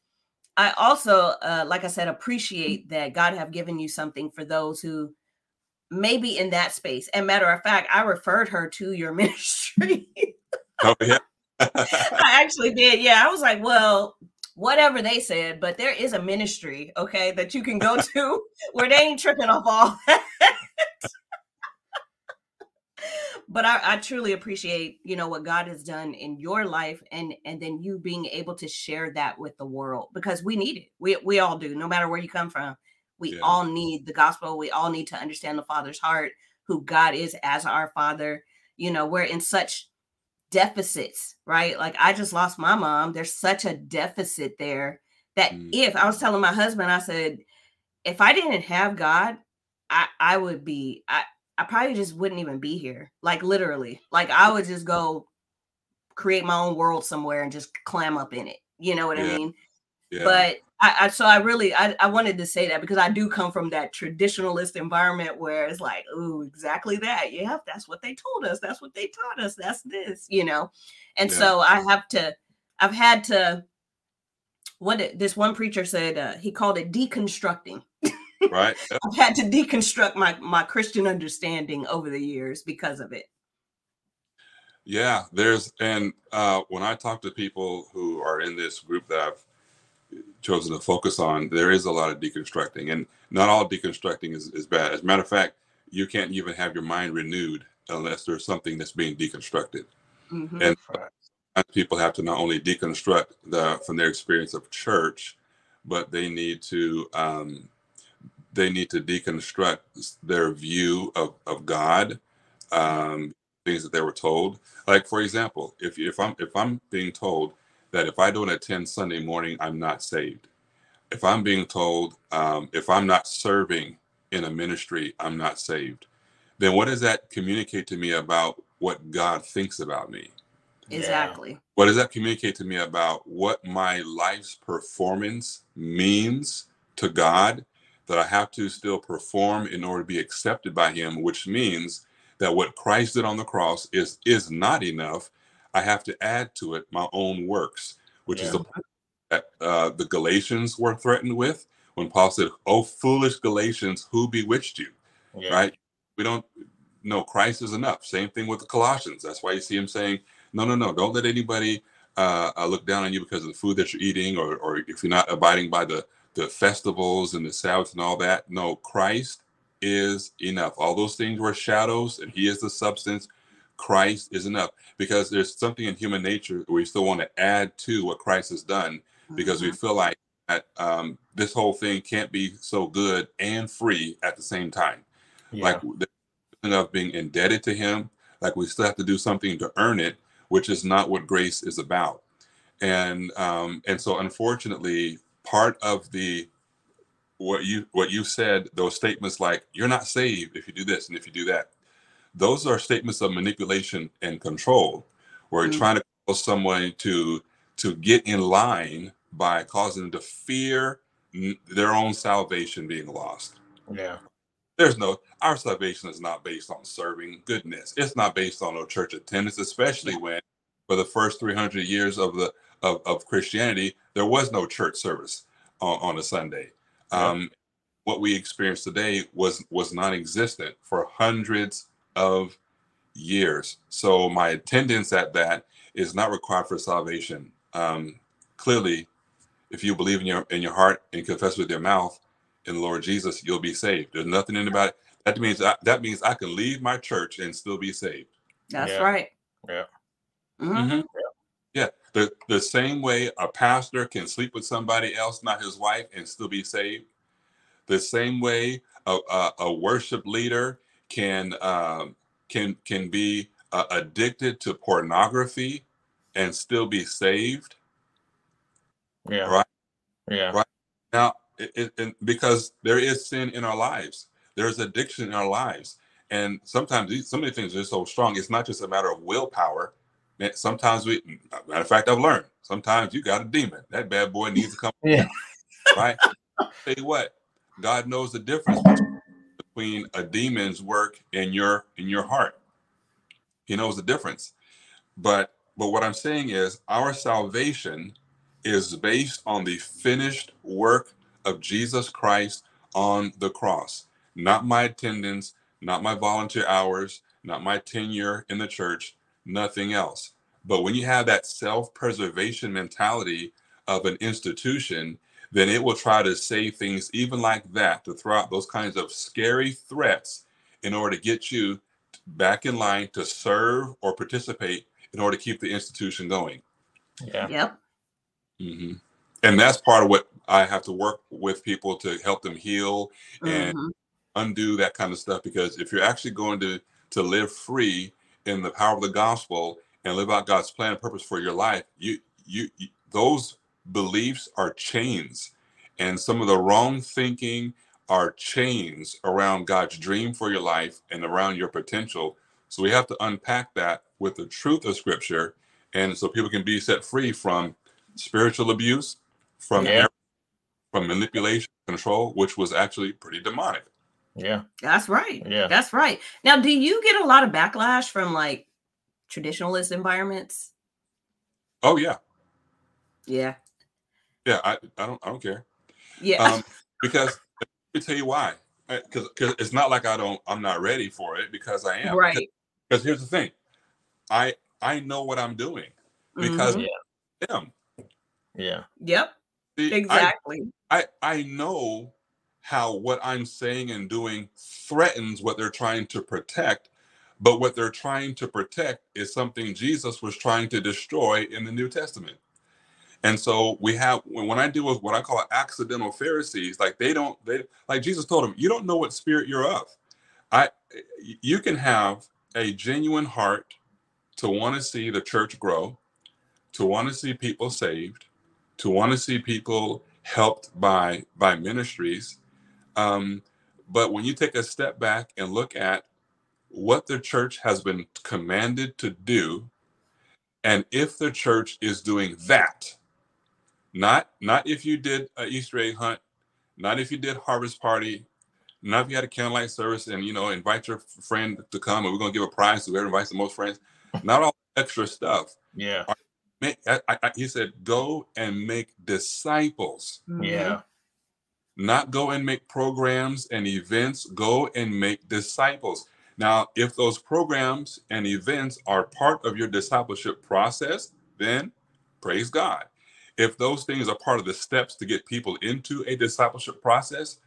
I also, uh, like I said, appreciate that God have given you something for those who maybe in that space. And matter of fact, I referred her to your ministry. oh yeah. I actually did. Yeah. I was like, well, whatever they said, but there is a ministry, okay, that you can go to where they ain't tripping off all that. but I, I, truly appreciate, you know, what God has done in your life and and then you being able to share that with the world because we need it. We we all do, no matter where you come from. We yeah. all need the gospel. We all need to understand the Father's heart, who God is as our Father. You know, we're in such deficits, right? Like I just lost my mom. There's such a deficit there that mm. if I was telling my husband, I said, if I didn't have God, I I would be I I probably just wouldn't even be here. Like literally. Like I would just go create my own world somewhere and just clam up in it. You know what yeah. I mean? Yeah. But I, I, so I really I, I wanted to say that because I do come from that traditionalist environment where it's like, oh, exactly that. Yeah, that's what they told us. That's what they taught us. That's this, you know. And yeah. so I have to, I've had to. What this one preacher said, uh, he called it deconstructing.
Right.
I've had to deconstruct my my Christian understanding over the years because of it.
Yeah, there's and uh, when I talk to people who are in this group that I've chosen to focus on, there is a lot of deconstructing, and not all deconstructing is, is bad. As a matter of fact, you can't even have your mind renewed unless there's something that's being deconstructed. Mm-hmm. And people have to not only deconstruct the from their experience of church, but they need to um, they need to deconstruct their view of, of God, um, things that they were told. Like for example, if if I'm if I'm being told that if I don't attend Sunday morning, I'm not saved. If I'm being told, um, if I'm not serving in a ministry, I'm not saved, then what does that communicate to me about what God thinks about me?
Exactly.
What does that communicate to me about what my life's performance means to God? That I have to still perform in order to be accepted by Him, which means that what Christ did on the cross is is not enough I have to add to it my own works, which yeah. is the that uh, the Galatians were threatened with when Paul said, "Oh, foolish Galatians, who bewitched you?" Yeah. Right? We don't know Christ is enough. Same thing with the Colossians. That's why you see him saying, "No, no, no, don't let anybody uh, uh, look down on you because of the food that you're eating, or or if you're not abiding by the the festivals and the Sabbaths and all that." No, Christ is enough. All those things were shadows, and He is the substance. Christ is enough because there's something in human nature we still want to add to what Christ has done because mm-hmm. we feel like that um, this whole thing can't be so good and free at the same time. Yeah. Like the of being indebted to Him, like we still have to do something to earn it, which is not what grace is about. And um, and so unfortunately, part of the what you what you said, those statements like you're not saved if you do this and if you do that those are statements of manipulation and control, where mm-hmm. you're trying to cause someone to to get in line by causing them to fear their own salvation being lost.
Yeah.
There's no our salvation is not based on serving goodness. It's not based on no church attendance, especially when for the first 300 years of the of, of Christianity, there was no church service. on, on a Sunday. Um, What we experience today was was non-existent for hundreds of years. So my attendance at that is not required for salvation. Um, clearly, if you believe in your in your heart and confess with your mouth in the Lord Jesus, you'll be saved. There's nothing in about it. That means I, that means I can leave my church and still be saved.
That's
Yeah.
right.
Yeah.
Mhm.
Mhm. Yeah, the the same way a pastor can sleep with somebody else, not his wife, and still be saved. The same way a, a, a worship leader can um, can can be uh, addicted to pornography and still be saved.
Yeah.
Right.
Yeah.
Right. Now, it, it, and because there is sin in our lives, there's addiction in our lives, and sometimes these, some of the things are so strong. It's not just a matter of willpower. Sometimes we, matter of fact, I've learned. Sometimes you got a demon. That bad boy needs to come.
Yeah.
Right. Tell you what, God knows the difference between a demon's work in your in your heart. He knows the difference. But but what I'm saying is our salvation is based on the finished work of Jesus Christ on the cross. Not my attendance, not my volunteer hours, not my tenure in the church, nothing else. But when you have that self-preservation mentality of an institution, then it will try to say things even like that to throw out those kinds of scary threats in order to get you back in line to serve or participate in order to keep the institution going.
Yeah.
Yep.
Mm-hmm. And that's part of what I have to work with people to help them heal and
Mhm.
undo that kind of stuff. Because if you're actually going to to live free in the power of the gospel and live out God's plan and purpose for your life, you you, you those beliefs are chains, and some of the wrong thinking are chains around God's dream for your life and around your potential. So we have to unpack that with the truth of Scripture, and so people can be set free from spiritual abuse, from
Yeah.
from manipulation, control, which was actually pretty demonic.
Yeah.
That's right.
Yeah.
That's right. Now, do you get a lot of backlash from like traditionalist environments?
Oh yeah,
Yeah.
Yeah. I, I don't I don't care
Yeah.
um, because let me tell you why. Because it's not like I don't I'm not ready for it because I am.
right.
Because here's the thing, I I know what I'm doing because
Mhm.
I am.
Yeah.
Yep.
See, I-
Exactly.
I I know how what I'm saying and doing threatens what they're trying to protect, but what they're trying to protect is something Jesus was trying to destroy in the New Testament. And so we have when, when I deal with what I call accidental Pharisees, like they don't they like Jesus told them, you don't know what spirit you're of. I you can have a genuine heart to want to see the church grow, to want to see people saved, to want to see people helped by by ministries um, but when you take a step back and look at what the church has been commanded to do and if the church is doing that not not if you did an easter egg hunt not if you did harvest party not if you had a candlelight service and you know invite your friend to come and we're going to give a prize to whoever invites the most friends not all extra stuff
Yeah.
Make, I, I, he said go and make disciples
Mhm.
Yeah.
not go and make programs and events, go and make disciples. Now, if those programs and events are part of your discipleship process, then praise God. If those things are part of the steps to get people into a discipleship process,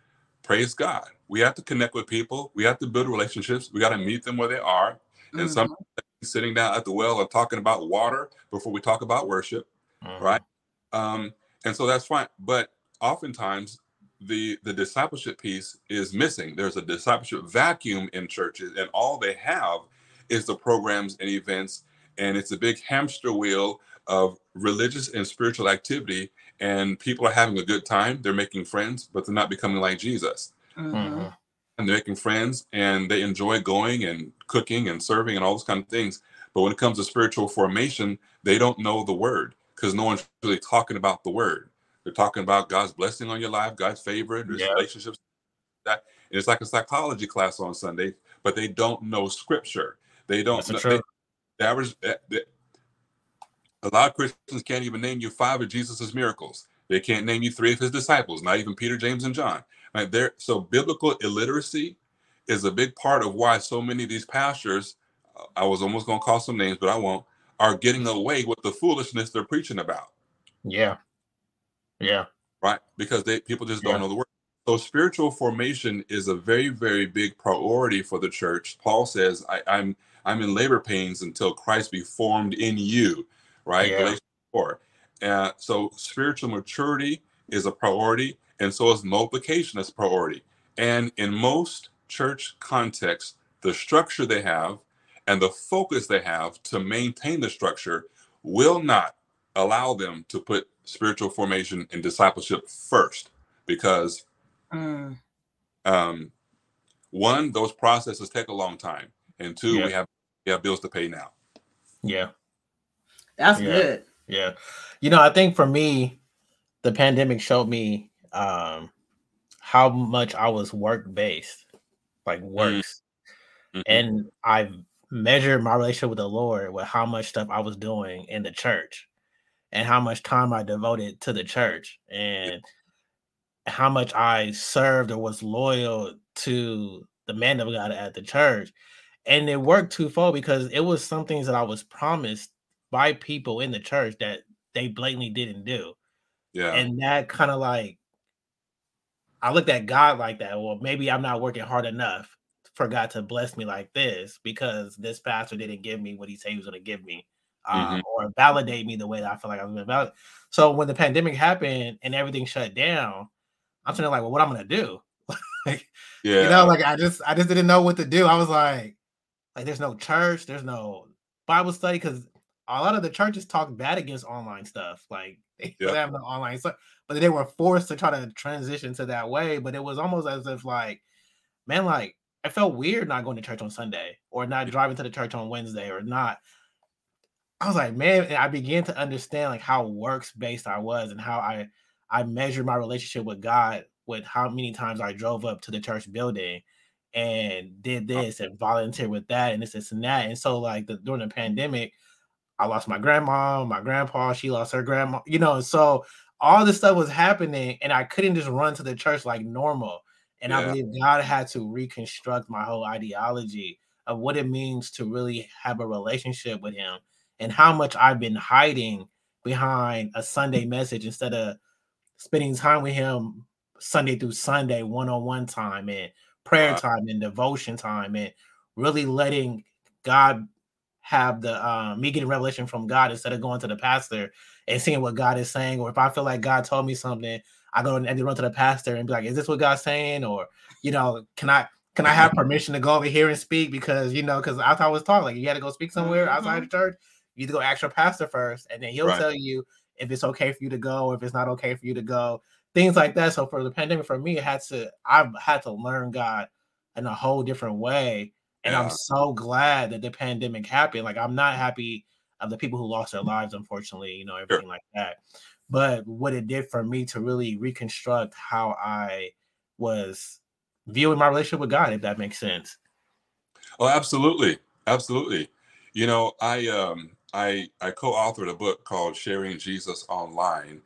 praise God. We have to connect with people, we have to build relationships, we got to meet them where they are. And
Mhm.
some sitting down at the well and talking about water before we talk about worship
Mhm.
right? Um, and so that's fine. But oftentimes the the discipleship piece is missing. There's a discipleship vacuum in churches, and all they have is the programs and events, and it's a big hamster wheel of religious and spiritual activity. And people are having a good time. They're making friends, but they're not becoming like Jesus.
Mhm.
Mhm.
And they're making friends, and they enjoy going and cooking and serving and all those kind of things. But when it comes to spiritual formation, they don't know the word because no one's really talking about the word. They're talking about God's blessing on your life, God's favor, there's
Yeah.
relationships. That and it's like a psychology class on Sunday, but they don't know scripture. They don't
That's the
know.
truth.
they- the average, the- the- a lot of Christians can't even name you five of Jesus's miracles. They can't name you three of his disciples, not even Peter, James, and John. Right there. So biblical illiteracy is a big part of why so many of these pastors, uh, I was almost going to call some names, but I won't, are getting away with the foolishness they're preaching about.
Yeah. Yeah.
Right. Because they people just don't yeah. know the word. So spiritual formation is a very, very big priority for the church. Paul says, I, I'm I'm in labor pains until Christ be formed in you. Right. Yeah. 4. Uh, so spiritual maturity is a priority, and so is multiplication as priority. And in most church contexts, the structure they have and the focus they have to maintain the structure will not allow them to put spiritual formation and discipleship first because mm. um, one those processes take a long time and two yeah. we have we have bills to pay now
yeah
that's
yeah.
good
yeah you know i think for me the pandemic showed me um how much i was work based like mm. works mm-hmm. and i've measured my relationship with the lord with how much stuff i was doing in the church and how much time I devoted to the church and how much I served or was loyal to the man of God at the church. And it worked twofold because it was some things that I was promised by people in the church that they blatantly didn't do.
Yeah.
And that kind of like I looked at God like that. Well, maybe I'm not working hard enough for God to bless me like this because this pastor didn't give me what he said he was going to give me mm-hmm. Um, or validate me the way that I feel like I was valid. So when the pandemic happened and everything shut down, I'm sitting like, well, what I'm gonna do? like, yeah, you know, like I just I just didn't know what to do. I was like, like there's no church, there's no Bible study because a lot of the churches talk bad against online stuff. Like they yep. have no online stuff, but they were forced to try to transition to that way. But it was almost as if like, man, like I felt weird not going to church on Sunday or not driving to the church on Wednesday or not I was like, man, I began to understand like how works based I was and how I I measured my relationship with God with how many times I drove up to the church building and did this and volunteered with that and this, this and that. And so like the, during the pandemic, I lost my grandma, my grandpa, she lost her grandma, you know, so all this stuff was happening and I couldn't just run to the church like normal. And yeah. I believe God had to reconstruct my whole ideology of what it means to really have a relationship with him and how much I've been hiding behind a Sunday message instead of spending time with him Sunday through Sunday, one on one time and prayer time and devotion time and really letting God have the um, me getting revelation from God instead of going to the pastor and seeing what God is saying. Or if I feel like God told me something, I go and then run to the pastor and be like, "Is this what God's saying?" Or you know, can I can I have permission to go over here and speak? Because you know, because I thought I was taught like you had to go speak somewhere mm-hmm. outside the church. You either go ask your pastor first, and then he'll right. tell you if it's okay for you to go, or if it's not okay for you to go, things like that. So for the pandemic, for me, it had to I've had to learn God in a whole different way. And yeah. I'm so glad that the pandemic happened. Like I'm not happy of the people who lost their lives, unfortunately, you know, everything sure. like that. But what it did for me to really reconstruct how I was viewing my relationship with God, if that makes sense.
Oh, absolutely. Absolutely. You know, I um I I co-authored a book called Sharing Jesus Online,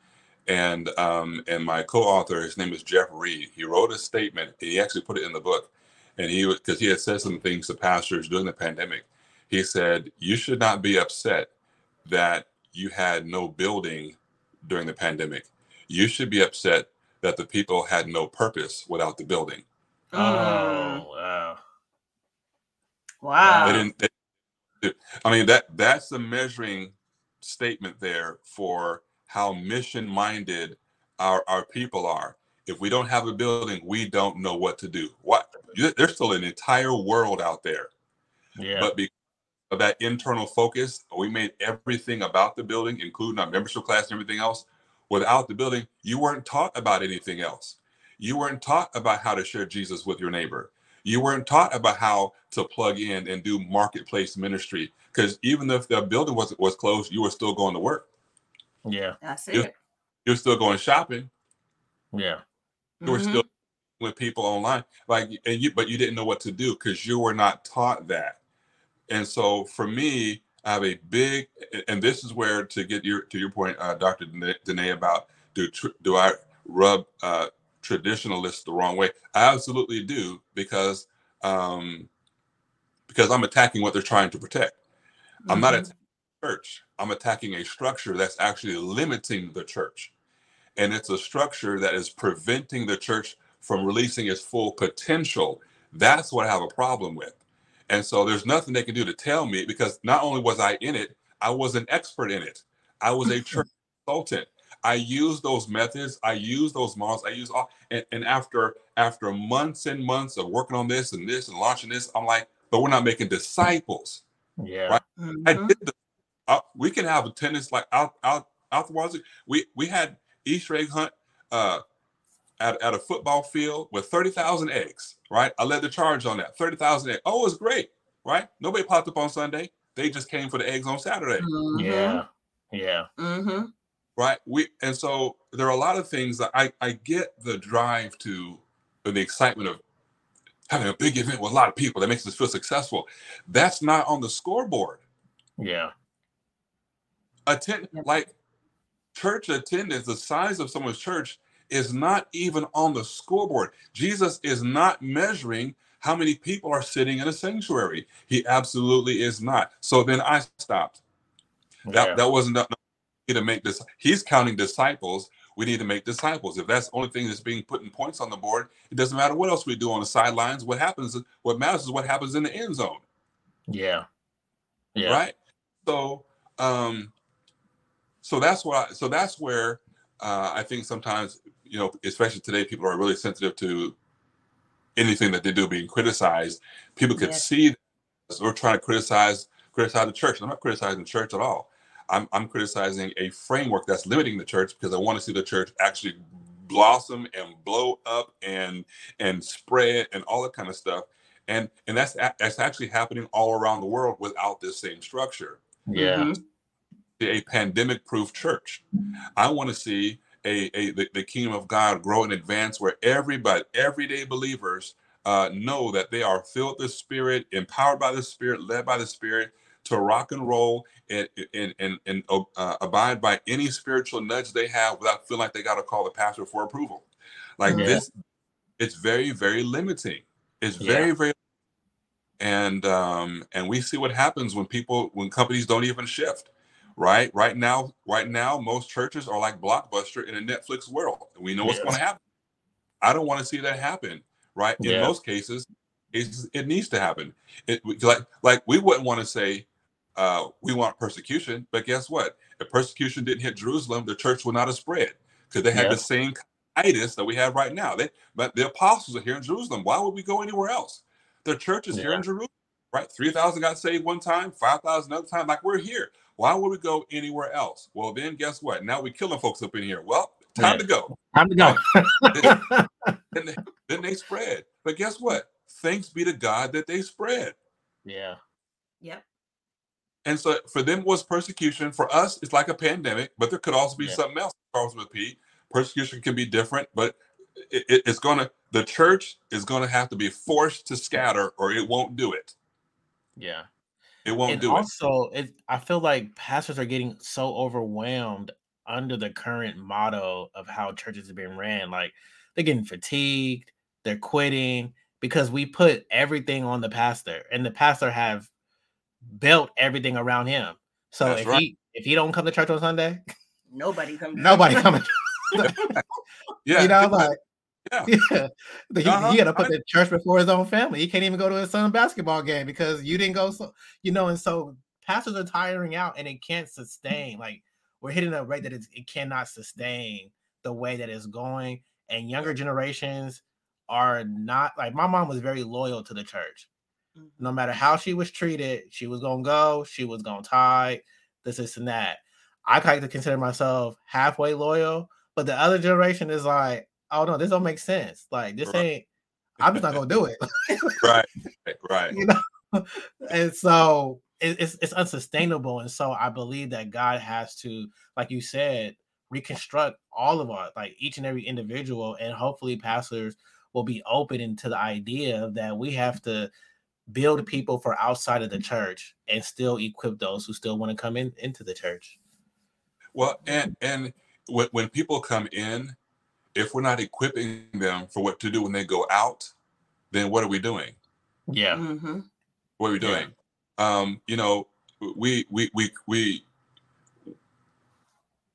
and um, and my co-author, his name is Jeff Reed. He wrote a statement. He actually put it in the book, and he was because he had said some things to pastors during the pandemic. He said you should not be upset that you had no building during the pandemic. You should be upset that the people had no purpose without the building.
Oh wow!
Wow!
They didn't. They, I mean that that's the measuring statement there for how mission minded our our people are. If we don't have a building, we don't know what to do. What there's still an entire world out there.
Yeah.
But because of that internal focus, we made everything about the building, including our membership class and everything else. Without the building, you weren't taught about anything else. You weren't taught about how to share Jesus with your neighbor you weren't taught about how to plug in and do marketplace ministry because even if the building was was closed, you were still going to work.
Yeah,
that's
it. You're, you're still going shopping.
Yeah,
you were mm-hmm. still with people online, like and you, but you didn't know what to do because you were not taught that. And so for me, I have a big, and this is where to get your to your point, uh, Dr. Dene, about do do I rub uh, traditionalists the wrong way? I absolutely do because um, because I'm attacking what they're trying to protect. Mm-hmm. I'm not mm-hmm. attacking church. I'm attacking a structure that's actually limiting the church, and it's a structure that is preventing the church from releasing its full potential. That's what I have a problem with. And so there's nothing they can do to tell me because not only was I in it, I was an expert in it. I was a church consultant. I use those methods. I use those models. I use all, and, and after after months and months of working on this and this and launching this, I'm like, but we're not making disciples.
Yeah, right?
mm-hmm. I did the, uh, we can have attendance like out out out the wazoo. We we had Easter egg hunt uh, at, at a football field with thirty thousand eggs. Right, I led the charge on that. Thirty thousand eggs. Oh, it was great. Right, nobody popped up on Sunday. They just came for the eggs on Saturday.
Mm-hmm. Yeah, yeah.
Mm-hmm
right we and so there are a lot of things that i i get the drive to and the excitement of having a big event with a lot of people that makes us feel successful that's not on the scoreboard
yeah
attend like church attendance the size of someone's church is not even on the scoreboard jesus is not measuring how many people are sitting in a sanctuary he absolutely is not so then i stopped that, yeah. that wasn't enough to make this. He's counting disciples. We need to make disciples. If that's the only thing that's being put in points on the board, it doesn't matter what else we do on the sidelines. What happens? What matters is what happens in the end zone.
Yeah.
Yeah. Right. So, um, so that's why. So that's where uh, I think sometimes you know, especially today, people are really sensitive to anything that they do being criticized. People could yeah. see we're trying to criticize criticize the church. I'm not criticizing the church at all. I'm, I'm criticizing a framework that's limiting the church because I want to see the church actually blossom and blow up and and spread and all that kind of stuff. And and that's that's actually happening all around the world without this same structure.
Yeah. Mm-hmm.
A pandemic proof church. I want to see a, a the, the, kingdom of God grow and advance where everybody, everyday believers uh, know that they are filled with the Spirit, empowered by the Spirit, led by the Spirit, to rock and roll and and and, and uh, abide by any spiritual nudge they have without feeling like they got to call the pastor for approval. Like yeah. this, it's very very limiting. It's very yeah. very, and um and we see what happens when people when companies don't even shift. Right, right now, right now, most churches are like Blockbuster in a Netflix world. We know what's going to happen. I don't want to see that happen. Right, in yeah. most cases, it needs to happen. It like like we wouldn't want to say uh, we want persecution, but guess what? If persecution didn't hit Jerusalem, the church would not have spread because they had yeah. the same itis that we have right now. They, but the apostles are here in Jerusalem. Why would we go anywhere else? The church is yeah. here in Jerusalem, right? 3,000 got saved one time, 5,000 another time. Like we're here. Why would we go anywhere else? Well, then guess what? Now we're killing folks up in here. Well, time yeah. to go.
Time to go.
then, then, they, then they spread. But guess what? Thanks be to God that they spread.
Yeah.
Yep.
And so for them was persecution. For us, it's like a pandemic, but there could also be yeah. something else. Charles with P. Persecution can be different, but it, it, it's gonna the church is gonna have to be forced to scatter, or it won't do it.
Yeah,
it won't
and
do
also, it. Also, I feel like pastors are getting so overwhelmed under the current motto of how churches have been ran. Like they're getting fatigued, they're quitting because we put everything on the pastor, and the pastor have built everything around him. So That's if right. he if he don't come to church on Sunday,
nobody comes.
Nobody coming.
yeah,
you know, like yeah, yeah. He, uh-huh. he got to put the church before his own family. He can't even go to his son's basketball game because you didn't go. So you know, and so pastors are tiring out, and it can't sustain. Like we're hitting a rate that it cannot sustain the way that it's going, and younger generations are not like my mom was very loyal to the church Mm-hmm. No matter how she was treated, she was gonna go, she was gonna tie, this, this, and that. I like to consider myself halfway loyal, but the other generation is like, oh no, this don't make sense. Like this right. ain't I'm just not gonna do it.
right, right.
You know, and so it, it's it's unsustainable. And so I believe that God has to, like you said, reconstruct all of us, like each and every individual, and hopefully pastors will be open into the idea that we have to build people for outside of the church and still equip those who still want to come in into the church
well and and when, when people come in, if we're not equipping them for what to do when they go out, then what are we doing?
Yeah.
Mm-hmm.
What are we
Yeah.
doing? Um, you know, we we we we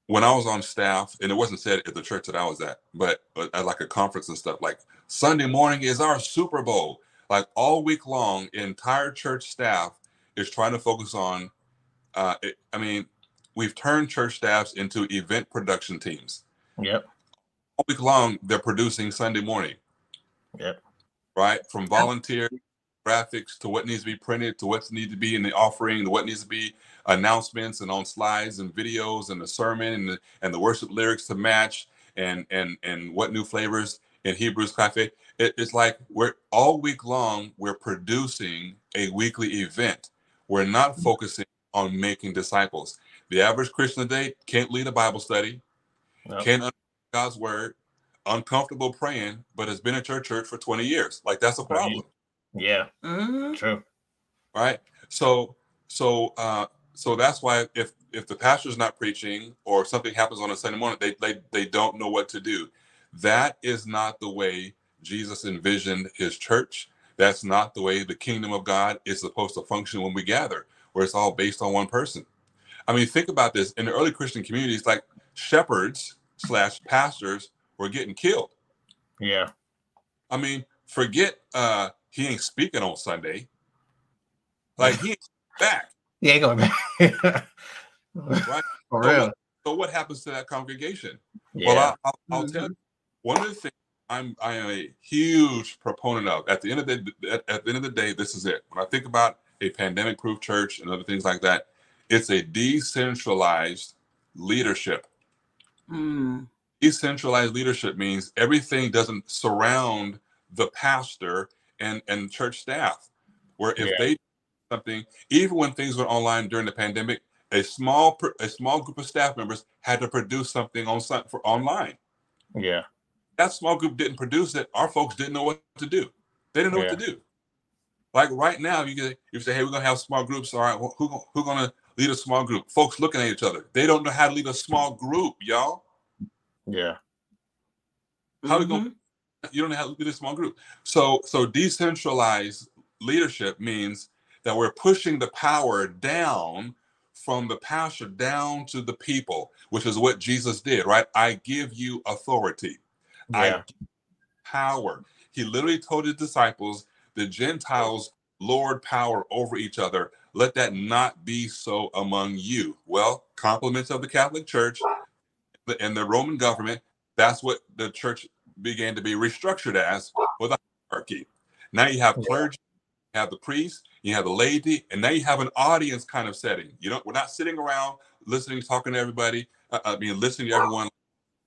when I was on staff, and it wasn't said at the church that I was at, but uh, at like a conference and stuff, like Sunday morning is our Super Bowl. Like all week long, entire church staff is trying to focus on. Uh, it, I mean, we've turned church staffs into event production teams.
Yep.
All week long, they're producing Sunday morning.
Yep.
Right, from volunteer graphics to what needs to be printed to what's need to be in the offering to what needs to be announcements and on slides and videos and the sermon and the, and the worship lyrics to match and and and what new flavors in Hebrews Cafe. It, it's like we're all week long we're producing a weekly event. We're not mm-hmm. focusing on making disciples. The average Christian today can't lead a Bible study, can't God's word, uncomfortable praying, but has been at your church for 20 years. Like that's a problem
Yeah.
Mm-hmm.
True.
right so so uh so that's why if if the pastor's not preaching or something happens on a sunday morning they they, they don't know what to do that is not the way jesus envisioned his church that's not the way the kingdom of god is supposed to function when we gather where it's all based on one person i mean think about this in the early christian communities like shepherds slash pastors were getting killed
Yeah.
i mean forget uh he ain't speaking on sunday like he ain't back
Yeah. Going back.
Right.
For
So
real.
what, so what happens to that congregation?
Yeah.
Well, I, I'll, I'll tell you. One of the things I'm I am a huge proponent of. At the end of the at, at the end of the day, this is it. When I think about a pandemic-proof church and other things like that, it's a decentralized leadership.
Mm.
Decentralized leadership means everything doesn't surround the pastor and and church staff. Where if
Yeah.
they do something, even when things went online during the pandemic, a small a small group of staff members had to produce something on some- for online.
yeah.
That small group didn't produce it. Our folks didn't know what to do. They didn't know what to do. Like right now, you get you say, "Hey, we're gonna have small groups." All right, who who who gonna lead a small group? Folks looking at each other. They don't know how to lead a small group, y'all.
Yeah.
How we
Mhm.
gonna you don't know how to lead a small group. So so decentralized leadership means that we're pushing the power down from the pastor down to the people, which is what Jesus did, right? I give you authority. I
Yeah.
give power. He literally told his disciples, the Gentiles lord power over each other. Let that not be so among you. Well, compliments of the Catholic Church and the Roman government, that's what the church began to be restructured as with a hierarchy. Now you have clergy, you have the priest, you have the laity, and now you have an audience kind of setting. You don't. We're not sitting around listening, talking to everybody. Uh, I mean, listening to everyone.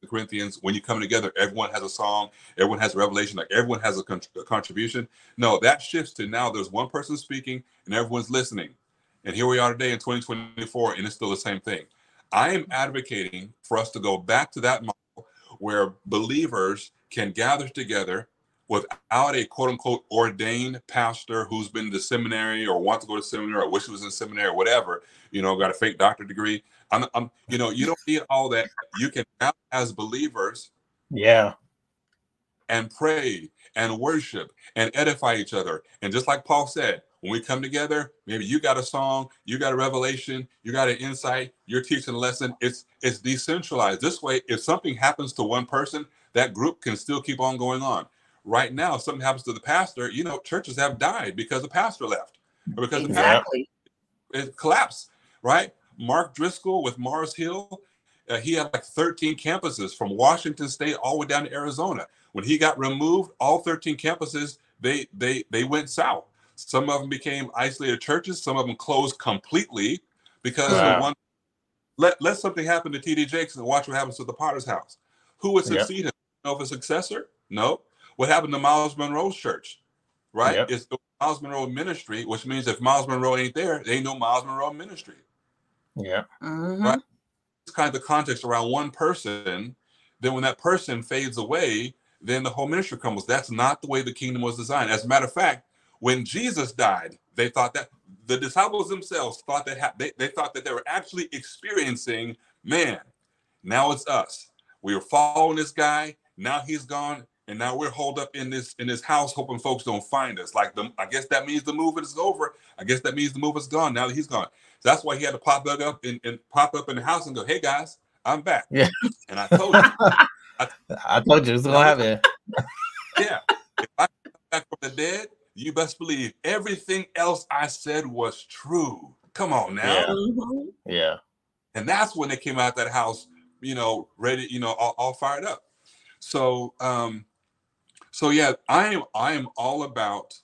The Corinthians, when you come together, everyone has a song, everyone has a revelation, like everyone has a, con- a contribution. No, that shifts to now there's one person speaking and everyone's listening. And here we are today in 2024, and it's still the same thing. I am advocating for us to go back to that model where believers can gather together without a quote unquote ordained pastor who's been to seminary or wants to go to seminary or wish he was in seminary or whatever, you know, got a fake doctor degree. I'm, I'm you know, you don't need all that. You can now, as believers,
Yeah.
and pray and worship and edify each other. And just like Paul said, when we come together, maybe you got a song, you got a revelation, you got an insight, you're teaching a lesson. It's it's decentralized. This way, if something happens to one person, that group can still keep on going on. Right now, if something happens to the pastor, you know, churches have died because the pastor left or because the pastor
Exactly.
it collapsed, right? Mark Driscoll with Mars Hill, uh, he had like 13 campuses from Washington State all the way down to Arizona. When he got removed, all 13 campuses they they they went south. Some of them became isolated churches. Some of them closed completely because
Wow.
the one let let something happen to T.D. Jakes and watch what happens to the Potter's house. Who would
Yep.
succeed him? Know of a successor? No. What happened to Myles Munroe's church? Right?
Yep.
It's the Myles Munroe ministry, which means if Myles Munroe ain't there, they ain't no Myles Munroe ministry.
Yeah.
Mhm.
Right. It's kind of the context around one person. Then when that person fades away, then the whole ministry crumbles. That's not the way the kingdom was designed. As a matter of fact, when Jesus died, they thought that the disciples themselves thought that ha- they, they thought that they were actually experiencing man. Now it's us. We were following this guy. Now he's gone, and now we're holed up in this in this house, hoping folks don't find us. Like the, I guess that means the move is over. I guess that means the move is gone. Now that he's gone, so that's why he had to pop back up and, and pop up in the house and go, "Hey guys, I'm back."
Yeah.
And I told you,
I, I told you it's gonna happen.
yeah. If I come back from the dead, you best believe everything else I said was true. Come on now.
Yeah.
Mhm.
Yeah.
And that's when they came out that house, you know, ready, you know, all, all fired up. So um, so yeah, I am I am all about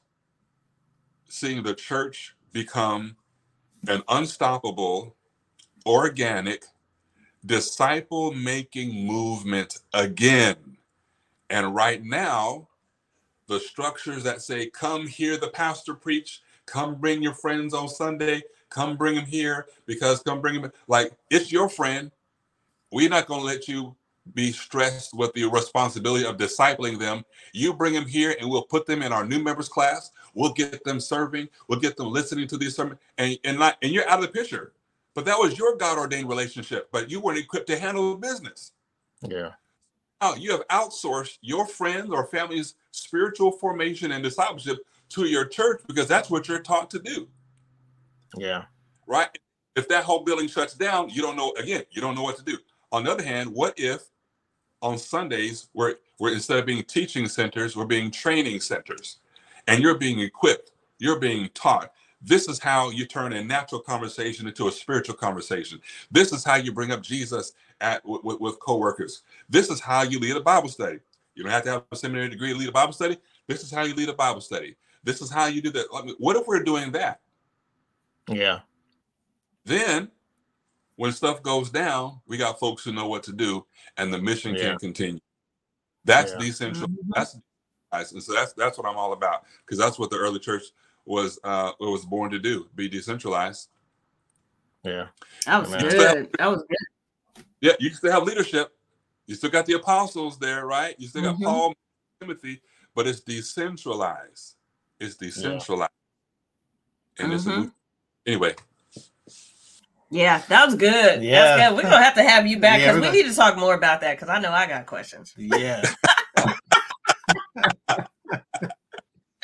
seeing the church become an unstoppable, organic, disciple making movement again. And right now, the structures that say, come hear the pastor preach, come bring your friends on Sunday, come bring them here because come bring them, like it's your friend. We're not going to let you be stressed with the responsibility of discipling them. You bring them here and we'll put them in our new members class. We'll get them serving. We'll get them listening to these sermons and, and not, and you're out of the picture. But that was your God ordained relationship, but you weren't equipped to handle the business.
Yeah.
Now you have outsourced your friends or family's spiritual formation and discipleship to your church because that's what you're taught to do,
Yeah.
right? If that whole building shuts down, you don't know, again, you don't know what to do. On the other hand, what if on Sundays, we're, we're instead of being teaching centers, we're being training centers and you're being equipped, you're being taught. This is how you turn a natural conversation into a spiritual conversation. This is how you bring up Jesus at with, with, with coworkers. This is how you lead a Bible study. You don't have to have a seminary degree to lead a Bible study. This is how you lead a Bible study. This is how you do that. What if we're doing that?
Yeah.
Then, when stuff goes down, we got folks who know what to do, and the mission
Yeah.
can continue. That's
Yeah.
decentral.
Mhm.
That's nice. and so that's that's what I'm all about because that's what the early church was uh was born to do: be decentralized.
Yeah.
That was
Amen.
good. That was good.
Yeah, you can still have leadership. You still got the apostles there, right? You still got
Mhm.
Paul, Timothy, but it's decentralized. It's decentralized. And it's a
Mhm.
move- anyway.
Yeah, that was good.
Yeah.
That's good. We're gonna have to have you back because
we're
we need to talk more about that because I know I got questions.
Yeah.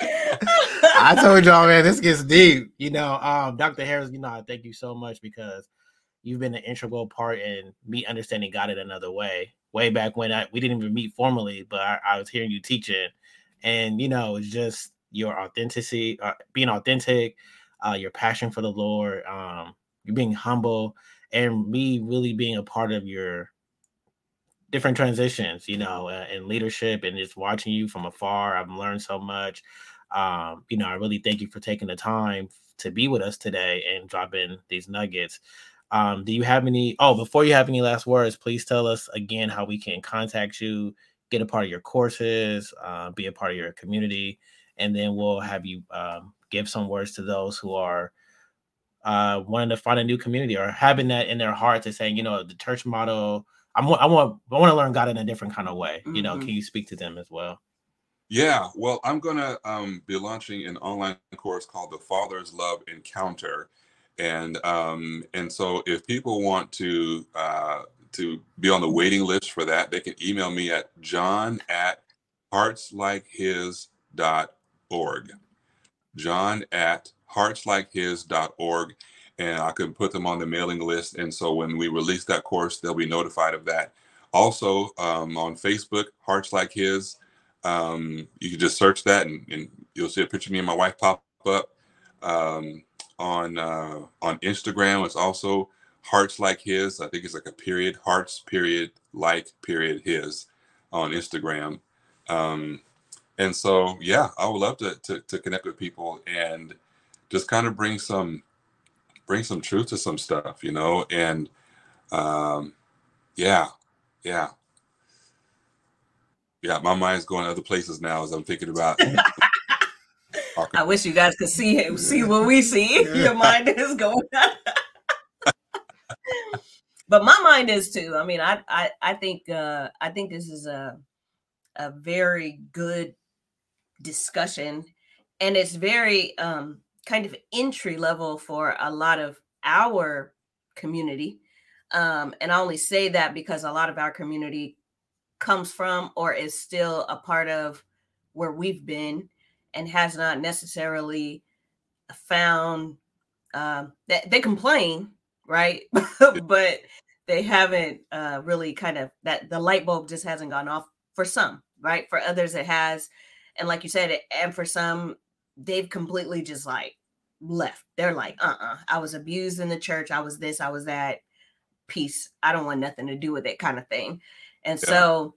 I told y'all, man, this gets deep. You know, um, Dr. Harris, you know, I thank you so much because you've been an integral part in me understanding God in another way. Way back when I we didn't even meet formally, but I, I was hearing you teaching, and you know, it's just your authenticity, uh, being authentic, uh, your passion for the Lord, um, you being humble, and me really being a part of your different transitions, you know, in leadership and just watching you from afar. I've learned so much. Um, you know, I really thank you for taking the time to be with us today and dropping these nuggets. Um, do you have any? Oh, before you have any last words, please tell us again how we can contact you, get a part of your courses, uh, be a part of your community, and then we'll have you um, give some words to those who are uh, wanting to find a new community or having that in their hearts and saying, you know, the church model. I'm, I want I want to learn God in a different kind of way. You know, can you speak to them as well?
Yeah, well, I'm gonna um, be launching an online course called the Father's Love Encounter, and um, and so if people want to uh, to be on the waiting list for that, they can email me at john at heartslikeHis.org. John at heartslikeHis.org, and I can put them on the mailing list. And so when we release that course, they'll be notified of that. Also um, on Facebook, Hearts Like His. Um, you can just search that and, and you'll see a picture of me and my wife pop up. Um, on uh, on Instagram, it's also Hearts Like His. I think it's like a period, Hearts period like period His on Instagram. Um, and so, yeah, I would love to, to to connect with people and just kind of bring some bring some truth to some stuff, you know. And um, yeah, yeah, yeah. My mind's going other places now as I'm thinking about.
I wish you guys could see see what we see. Your mind is going. but my mind is too. I mean, I I I think uh I think this is a a very good discussion and it's very um kind of entry level for a lot of our community Um, and I only say that because a lot of our community comes from or is still a part of where we've been and has not necessarily found um, that they complain, right? but they haven't uh, really kind of that the light bulb just hasn't gone off for some, right? For others, it has. And like you said, and for some, they've completely just like left. They're like, uh uh-uh. uh I was abused in the church. I was this, I was that. Peace. I don't want nothing to do with it, kind of thing. And yeah. so,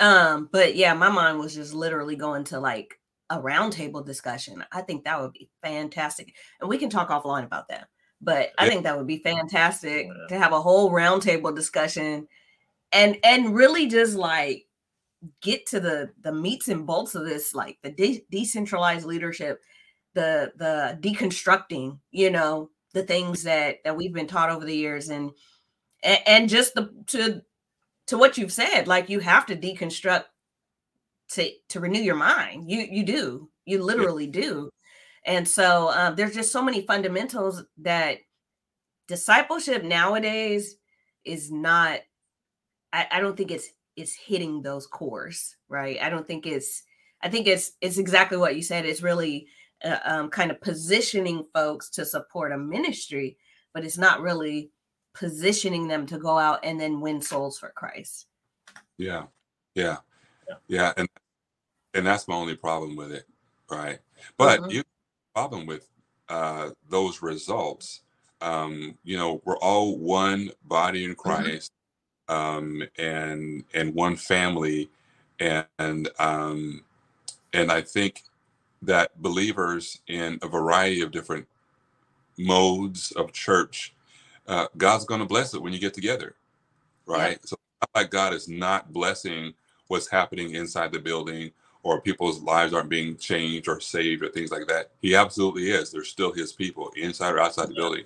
um, but yeah, my mind was just literally going to like a roundtable discussion. I think that would be fantastic. And we can talk offline about that. But I think that would be fantastic yeah. to have a whole roundtable discussion and and really just like get to the the meats and bolts of this like the de- decentralized leadership the the deconstructing you know the things that that we've been taught over the years and and, just the to to what you've said like you have to deconstruct to to renew your mind. You you do. You literally yeah. do. And so um, there's just so many fundamentals that discipleship nowadays is not I, I don't think it's it's hitting those cores right? I don't think it's i think it's it's exactly what you said. It's really uh, um, kind of positioning folks to support a ministry, but it's not really positioning them to go out and then win souls for Christ.
Yeah, yeah, yeah, yeah. and and that's my only problem with it, right? But mm-hmm. you problem with uh, those results. Um, you know, we're all one body in mm-hmm. Christ, mm-hmm. um, and and one family, and and um, and I think that believers in a variety of different modes of church, uh, God's going to bless it when you get together, right? Yeah. So, like God is not blessing what's happening inside the building or people's lives aren't being changed or saved or things like that. He absolutely is. They're still His people, inside or outside the building.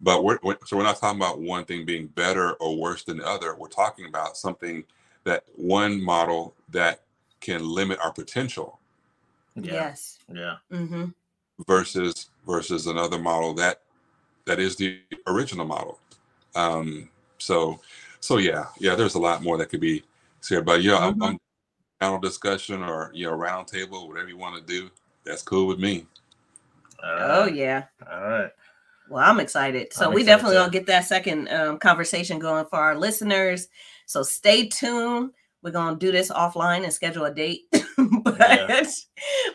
But we're, we're so we're not talking about one thing being better or worse than the other. We're talking about something that one model that can limit our potential
yeah. Yes.
Yeah.
Mm-hmm.
Versus versus another model that that is the original model. Um, so so yeah, yeah. There's a lot more that could be said, but yeah, mm-hmm. I'm, I'm panel discussion or you know roundtable, whatever you want to do. That's cool with me.
Oh yeah.
All right.
Well, I'm excited. So I'm we excited definitely gonna get that second um, conversation going for our listeners. So stay tuned. We're gonna do this offline and schedule a date, but yeah.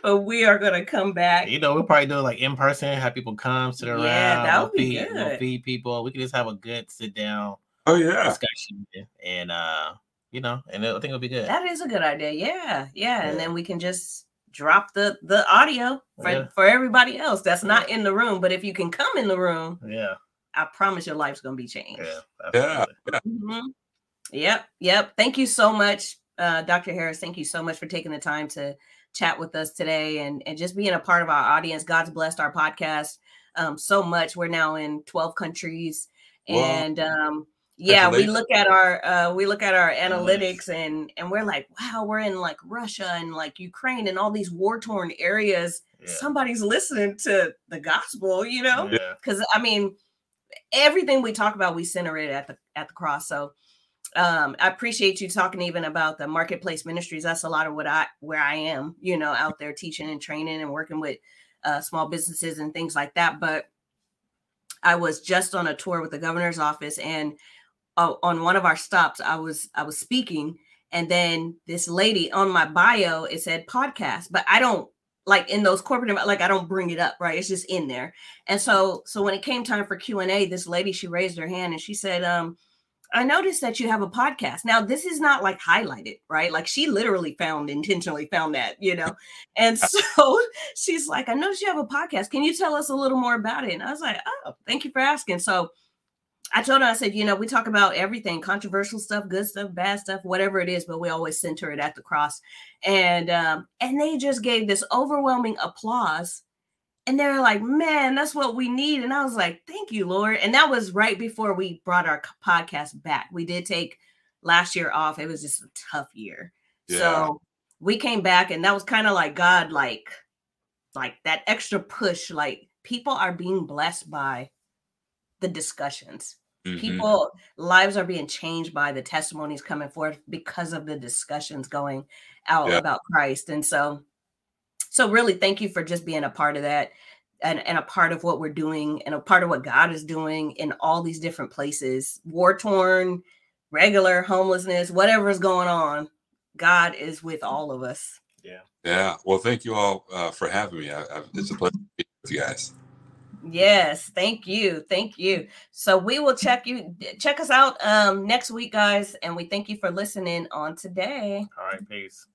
but we are gonna come back.
You know, we'll probably do it like in person, have people come, sit around, yeah, that would we'll be feed, good. We'll feed people. We can just have a good sit down.
Oh yeah,
discussion, and uh, you know, and I think it'll be good.
That is a good idea. Yeah, yeah, yeah. and then we can just drop the the audio for, yeah. for everybody else that's not in the room. But if you can come in the room,
yeah,
I promise your life's gonna be changed.
Yeah, yeah. yeah.
Mm-hmm. Yep. Yep. Thank you so much, uh, Dr. Harris. Thank you so much for taking the time to chat with us today and, and just being a part of our audience. God's blessed our podcast um, so much. We're now in 12 countries. And um, yeah, we look at our uh, we look at our analytics and and we're like, wow, we're in like Russia and like Ukraine and all these war torn areas. Yeah. Somebody's listening to the gospel, you know? Because yeah. I mean, everything we talk about, we center it at the at the cross. So um, I appreciate you talking even about the marketplace ministries. That's a lot of what I where I am, you know, out there teaching and training and working with uh, small businesses and things like that. But I was just on a tour with the governor's office, and uh, on one of our stops, I was I was speaking, and then this lady on my bio it said podcast, but I don't like in those corporate like I don't bring it up, right? It's just in there. And so so when it came time for Q and A, this lady she raised her hand and she said, um I noticed that you have a podcast. Now, this is not like highlighted, right? Like she literally found intentionally found that, you know. And so she's like, I noticed you have a podcast. Can you tell us a little more about it? And I was like, Oh, thank you for asking. So I told her, I said, you know, we talk about everything, controversial stuff, good stuff, bad stuff, whatever it is, but we always center it at the cross. And um, and they just gave this overwhelming applause and they were like, man, that's what we need. And I was like, thank you, Lord. And that was right before we brought our podcast back. We did take last year off. It was just a tough year. Yeah. So we came back and that was kind of like God, like, like that extra push. Like people are being blessed by the discussions.
Mhm.
People lives are being changed by the testimonies coming forth because of the discussions going out
Yeah.
about Christ. And so so really thank you for just being a part of that and, and a part of what we're doing and a part of what God is doing in all these different places, war torn, regular homelessness, whatever is going on. God is with all of us. Yeah.
Yeah. Well, thank you all uh, for having me. I, I, it's a pleasure to be with you guys.
Yes, thank you. Thank you. So we will check you check us out um next week guys and we thank you for listening on today.
All right, peace.